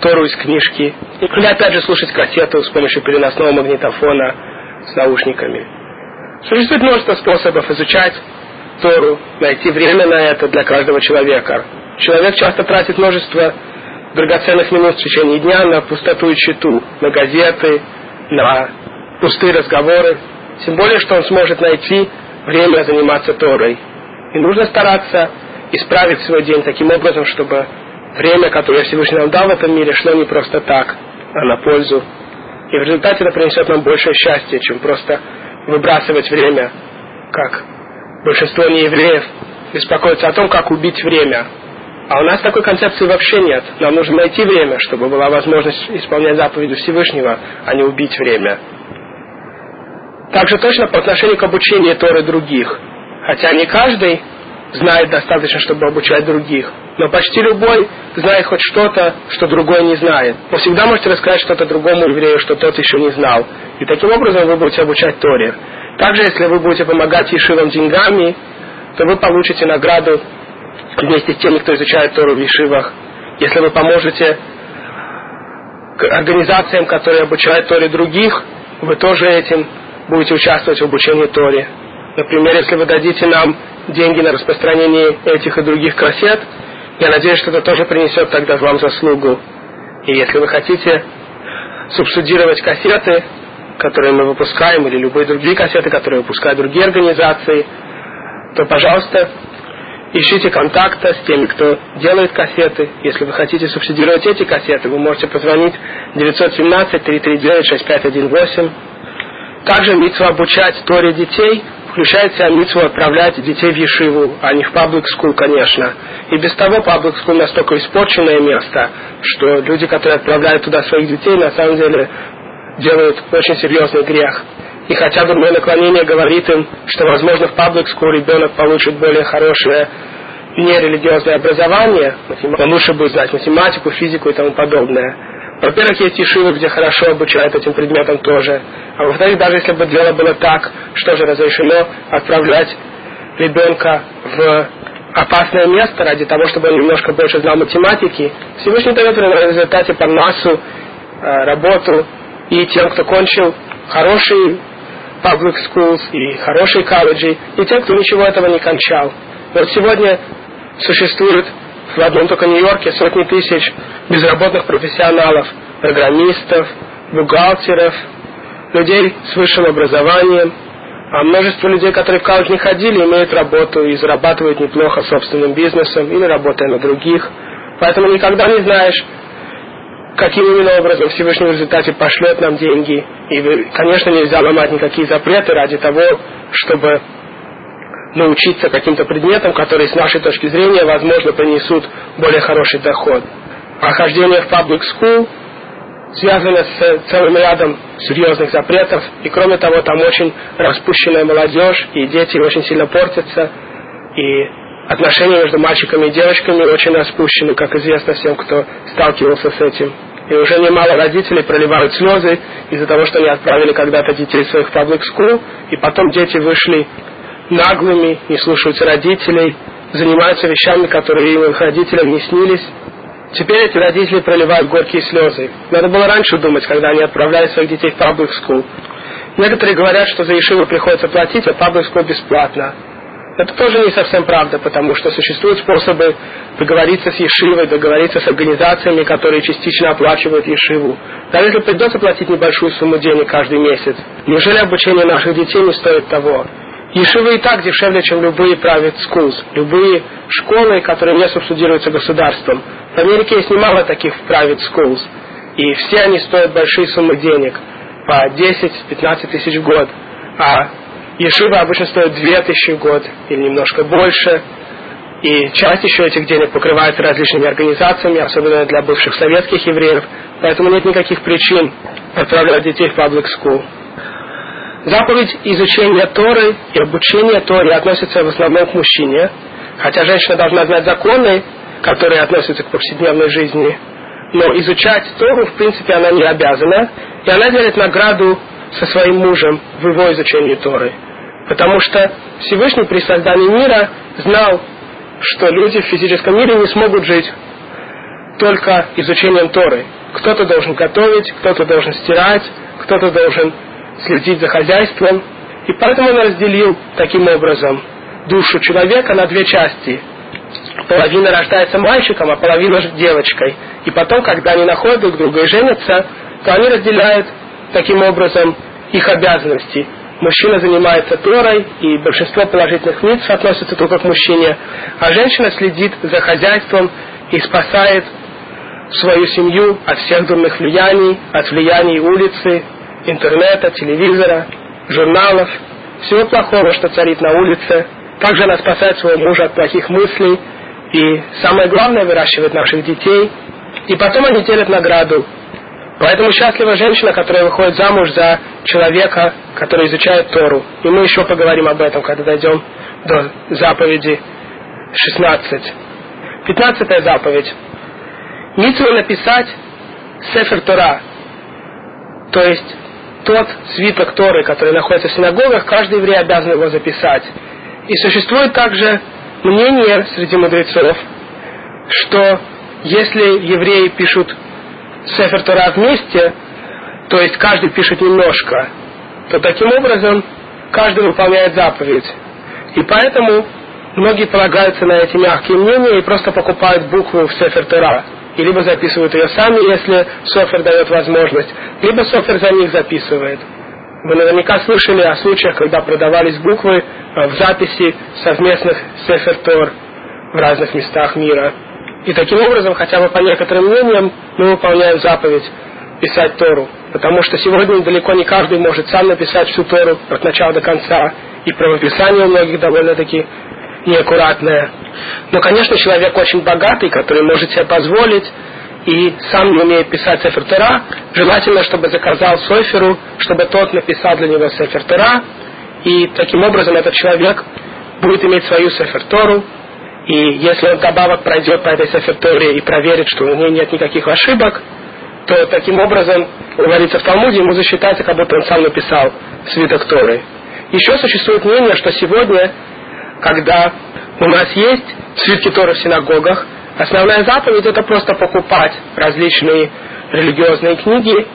Тору из книжки. Или опять же слушать кассету с помощью переносного магнитофона с наушниками. Существует множество способов изучать Тору, найти время на это для каждого человека. Человек часто тратит множество драгоценных минут в течение дня на пустоту и читу, на газеты, на пустые разговоры. Тем более, что он сможет найти время заниматься Торой. И нужно стараться исправить свой день таким образом, чтобы время, которое Всевышний нам дал в этом мире, шло не просто так, а на пользу. И в результате это принесет нам большее счастье, чем просто выбрасывать время, как большинство неевреев беспокоятся о том, как убить время. А у нас такой концепции вообще нет. Нам нужно найти время, чтобы была возможность исполнять заповеди Всевышнего, а не убить время. Также точно по отношению к обучению Торы других. Хотя не каждый знает достаточно, чтобы обучать других. Но почти любой знает хоть что-то, что другой не знает. Вы всегда можете рассказать что-то другому еврею, что тот еще не знал. И таким образом вы будете обучать Торе. Также, если вы будете помогать Ешивам деньгами, то вы получите награду вместе с теми, кто изучает Тору в Ешивах. Если вы поможете организациям, которые обучают Торе других, вы тоже этим будете участвовать в обучении Торе. Например, если вы дадите нам деньги на распространение этих и других кассет, я надеюсь, что это тоже принесет тогда вам заслугу. И если вы хотите субсидировать кассеты, которые мы выпускаем, или любые другие кассеты, которые выпускают другие организации, то, пожалуйста, ищите контакта с теми, кто делает кассеты. Если вы хотите субсидировать эти кассеты, вы можете позвонить 917-339-6518. Также митцва обучать Торе детей – включает в себя митцву отправлять детей в Ешиву, а не в паблик скул, конечно. И без того паблик скул настолько испорченное место, что люди, которые отправляют туда своих детей, на самом деле делают очень серьезный грех. И хотя бы мое наклонение говорит им, что, возможно, в паблик скул ребенок получит более хорошее нерелигиозное образование, он лучше будет знать математику, физику и тому подобное. Во-первых, есть ешивы, где хорошо обучают этим предметам тоже. А во-вторых, даже если бы дело было так, что же разрешено отправлять ребенка в опасное место ради того, чтобы он немножко больше знал математики, Всевышний дает в результате парнасу э, работу и тем, кто кончил хорошие public schools и хорошие колледжи, и тем, кто ничего этого не кончал. Вот сегодня существует в одном только Нью-Йорке сотни тысяч безработных профессионалов, программистов, бухгалтеров, людей с высшим образованием, а множество людей, которые в колледж не ходили, имеют работу и зарабатывают неплохо собственным бизнесом или работая на других. Поэтому никогда не знаешь, каким именно образом Всевышний в результате пошлет нам деньги. И, конечно, нельзя ломать никакие запреты ради того, чтобы научиться каким-то предметам, которые с нашей точки зрения, возможно, принесут более хороший доход. А хождение в public school связано с целым рядом серьезных запретов, и кроме того, там очень распущенная молодежь, и дети очень сильно портятся, и отношения между мальчиками и девочками очень распущены, как известно всем, кто сталкивался с этим. И уже немало родителей проливают слезы из-за того, что они отправили когда-то детей своих в public school, и потом дети вышли наглыми, не слушаются родителей, занимаются вещами, которые им их родителям не снились. Теперь эти родители проливают горькие слезы. Надо было раньше думать, когда они отправляли своих детей в public school. Некоторые говорят, что за Ешиву приходится платить, а public school бесплатно. Это тоже не совсем правда, потому что существуют способы договориться с Ешивой, договориться с организациями, которые частично оплачивают Ешиву. Даже если придется платить небольшую сумму денег каждый месяц, неужели обучение наших детей не стоит того? Ешивы и так дешевле, чем любые private schools, любые школы, которые не субсидируются государством. В Америке есть немало таких private schools, и все они стоят большие суммы денег, по 10-15 тысяч в год. А Ешива обычно стоит 2000 в год или немножко больше. И часть еще этих денег покрывается различными организациями, особенно для бывших советских евреев. Поэтому нет никаких причин отправлять детей в public school. Заповедь изучения Торы и обучения Торе относится в основном к мужчине, хотя женщина должна знать законы, которые относятся к повседневной жизни. Но изучать Тору, в принципе, она не обязана, и она делит награду со своим мужем в его изучении Торы. Потому что Всевышний при создании мира знал, что люди в физическом мире не смогут жить только изучением Торы. Кто-то должен готовить, кто-то должен стирать, кто-то должен следить за хозяйством. И поэтому он разделил таким образом душу человека на две части. Половина рождается мальчиком, а половина девочкой. И потом, когда они находят друг друга и женятся, то они разделяют таким образом их обязанности. Мужчина занимается Торой, и большинство положительных лиц относятся только к мужчине, а женщина следит за хозяйством и спасает свою семью от всех дурных влияний, от влияний улицы, интернета, телевизора, журналов, всего плохого, что царит на улице. Также она спасает своего мужа от плохих мыслей. И самое главное, выращивает наших детей. И потом они делят награду. Поэтому счастлива женщина, которая выходит замуж за человека, который изучает Тору. И мы еще поговорим об этом, когда дойдем до заповеди 16. Пятнадцатая заповедь. Митцва написать Сефер Тора. То есть тот свиток Торы, который находится в синагогах, каждый еврей обязан его записать. И существует также мнение среди мудрецов, что если евреи пишут Сефер Тора вместе, то есть каждый пишет немножко, то таким образом каждый выполняет заповедь. И поэтому многие полагаются на эти мягкие мнения и просто покупают букву в Сефер Тора и либо записывают ее сами, если софер дает возможность, либо софер за них записывает. Вы наверняка слышали о случаях, когда продавались буквы э, в записи совместных сефер-тор в разных местах мира. И таким образом, хотя бы по некоторым мнениям, мы выполняем заповедь писать Тору. Потому что сегодня далеко не каждый может сам написать всю Тору от начала до конца. И правописание у многих довольно-таки неаккуратная. Но, конечно, человек очень богатый, который может себе позволить и сам не умеет писать Сефер Тора, желательно, чтобы заказал Соферу, чтобы тот написал для него Сефер Тора, и таким образом этот человек будет иметь свою Сефер Тору, и если он добавок пройдет по этой Сефер Торе и проверит, что у нее нет никаких ошибок, то таким образом, говорится в Талмуде, ему засчитается, как будто он сам написал свиток Торы. Еще существует мнение, что сегодня когда у нас есть свитки Торы в синагогах, основная заповедь это просто покупать различные религиозные книги,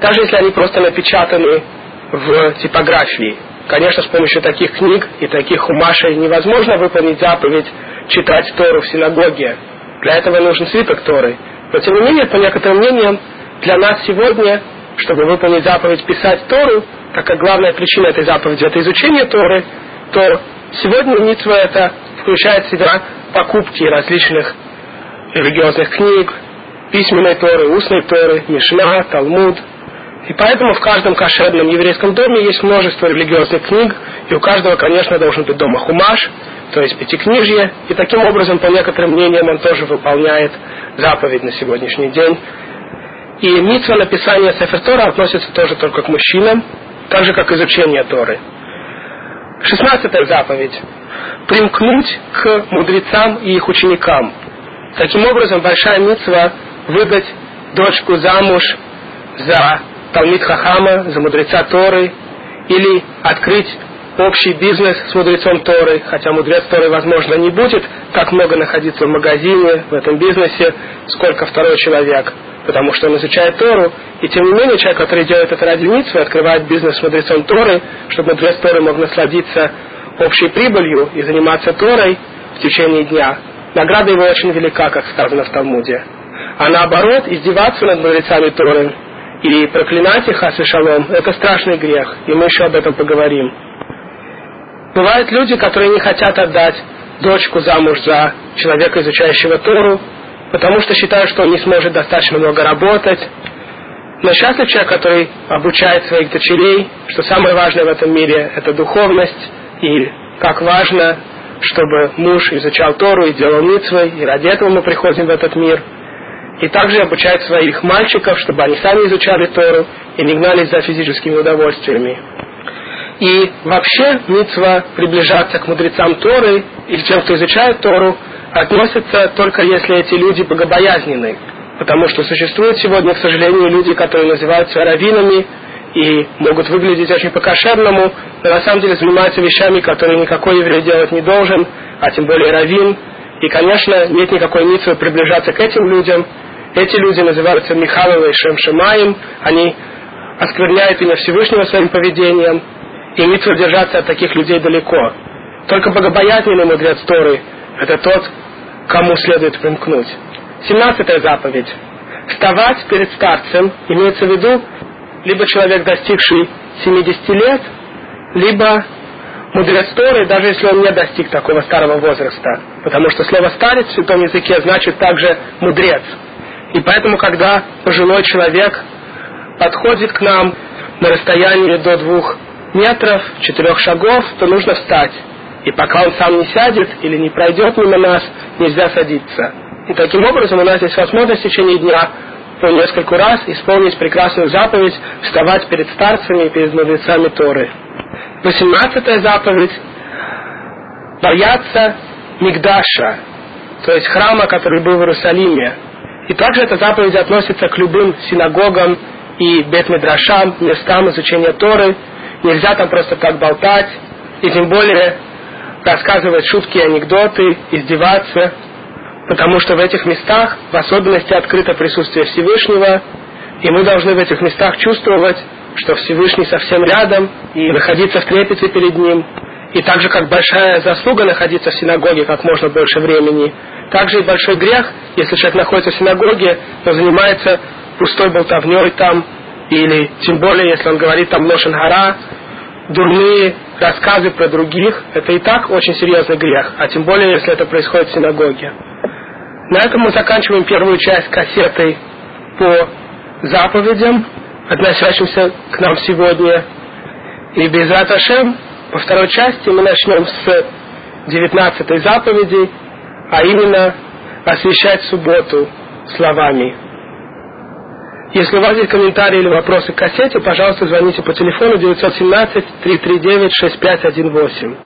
даже если они просто напечатаны в типографии. Конечно, с помощью таких книг и таких хумашей невозможно выполнить заповедь читать Тору в синагоге. Для этого нужен свиток Торы. Но тем не менее, по некоторым мнениям, для нас сегодня, чтобы выполнить заповедь писать Тору, так как главная причина этой заповеди это изучение Торы, то Сегодня митцва это включает в себя покупки различных религиозных книг, письменной Торы, устной Торы, Мишна, Талмуд. И поэтому в каждом кошерном еврейском доме есть множество религиозных книг, и у каждого, конечно, должен быть дома хумаш, то есть пятикнижье, и таким образом, по некоторым мнениям, он тоже выполняет заповедь на сегодняшний день. И митва написания Сефер Тора относится тоже только к мужчинам, так же, как изучение Торы. Шестнадцатая заповедь. Примкнуть к мудрецам и их ученикам. Таким образом, большая митва выдать дочку замуж за Талмит Хахама, за мудреца Торы, или открыть общий бизнес с мудрецом Торы, хотя мудрец Торы, возможно, не будет так много находиться в магазине, в этом бизнесе, сколько второй человек, потому что он изучает Тору, и тем не менее человек, который делает это ради митцвы, открывает бизнес с мудрецом Торы, чтобы мудрец Торы мог насладиться общей прибылью и заниматься Торой в течение дня. Награда его очень велика, как сказано в Талмуде. А наоборот, издеваться над мудрецами Торы и проклинать их, асышалом, это страшный грех, и мы еще об этом поговорим. Бывают люди, которые не хотят отдать дочку замуж за человека, изучающего Тору, потому что считают, что он не сможет достаточно много работать. Но счастлив человек, который обучает своих дочерей, что самое важное в этом мире – это духовность, и как важно, чтобы муж изучал Тору и делал митцвы, и ради этого мы приходим в этот мир – и также обучать своих мальчиков, чтобы они сами изучали Тору и не гнались за физическими удовольствиями. И вообще митцва приближаться к мудрецам Торы или тем, кто изучает Тору, относится только если эти люди богобоязненны. Потому что существуют сегодня, к сожалению, люди, которые называются раввинами и могут выглядеть очень по-кошерному, но на самом деле занимаются вещами, которые никакой еврей делать не должен, а тем более раввин. И, конечно, нет никакой митцвы приближаться к этим людям, эти люди называются Михалова и Шемшимаем, они оскверняют имя Всевышнего своим поведением, и митцва держаться от таких людей далеко. Только богобоязненный мудрец Торы – это тот, кому следует примкнуть. Семнадцатая заповедь. Вставать перед старцем имеется в виду либо человек, достигший 70 лет, либо мудрец Торы, даже если он не достиг такого старого возраста. Потому что слово «старец» в святом языке значит также «мудрец». И поэтому, когда пожилой человек подходит к нам на расстоянии до двух метров, четырех шагов, то нужно встать. И пока он сам не сядет или не пройдет мимо нас, нельзя садиться. И таким образом у нас есть возможность в течение дня по нескольку раз исполнить прекрасную заповедь вставать перед старцами и перед мудрецами Торы. Восемнадцатая заповедь – бояться Мигдаша, то есть храма, который был в Иерусалиме. И также эта заповедь относится к любым синагогам и бетмидрашам, местам изучения Торы. Нельзя там просто так болтать, и тем более рассказывать шутки анекдоты, издеваться, потому что в этих местах в особенности открыто присутствие Всевышнего, и мы должны в этих местах чувствовать, что Всевышний совсем рядом, и находиться в трепете перед Ним, и так же, как большая заслуга находиться в синагоге как можно больше времени, также и большой грех, если человек находится в синагоге, но занимается пустой болтовней там, или тем более, если он говорит там Лошен Гара, дурные рассказы про других, это и так очень серьезный грех, а тем более, если это происходит в синагоге. На этом мы заканчиваем первую часть кассеты по заповедям, относящимся к нам сегодня. И без Раташем во второй части мы начнем с 19 заповеди, а именно освещать субботу словами. Если у вас есть комментарии или вопросы к кассете, пожалуйста, звоните по телефону 917 339 6518.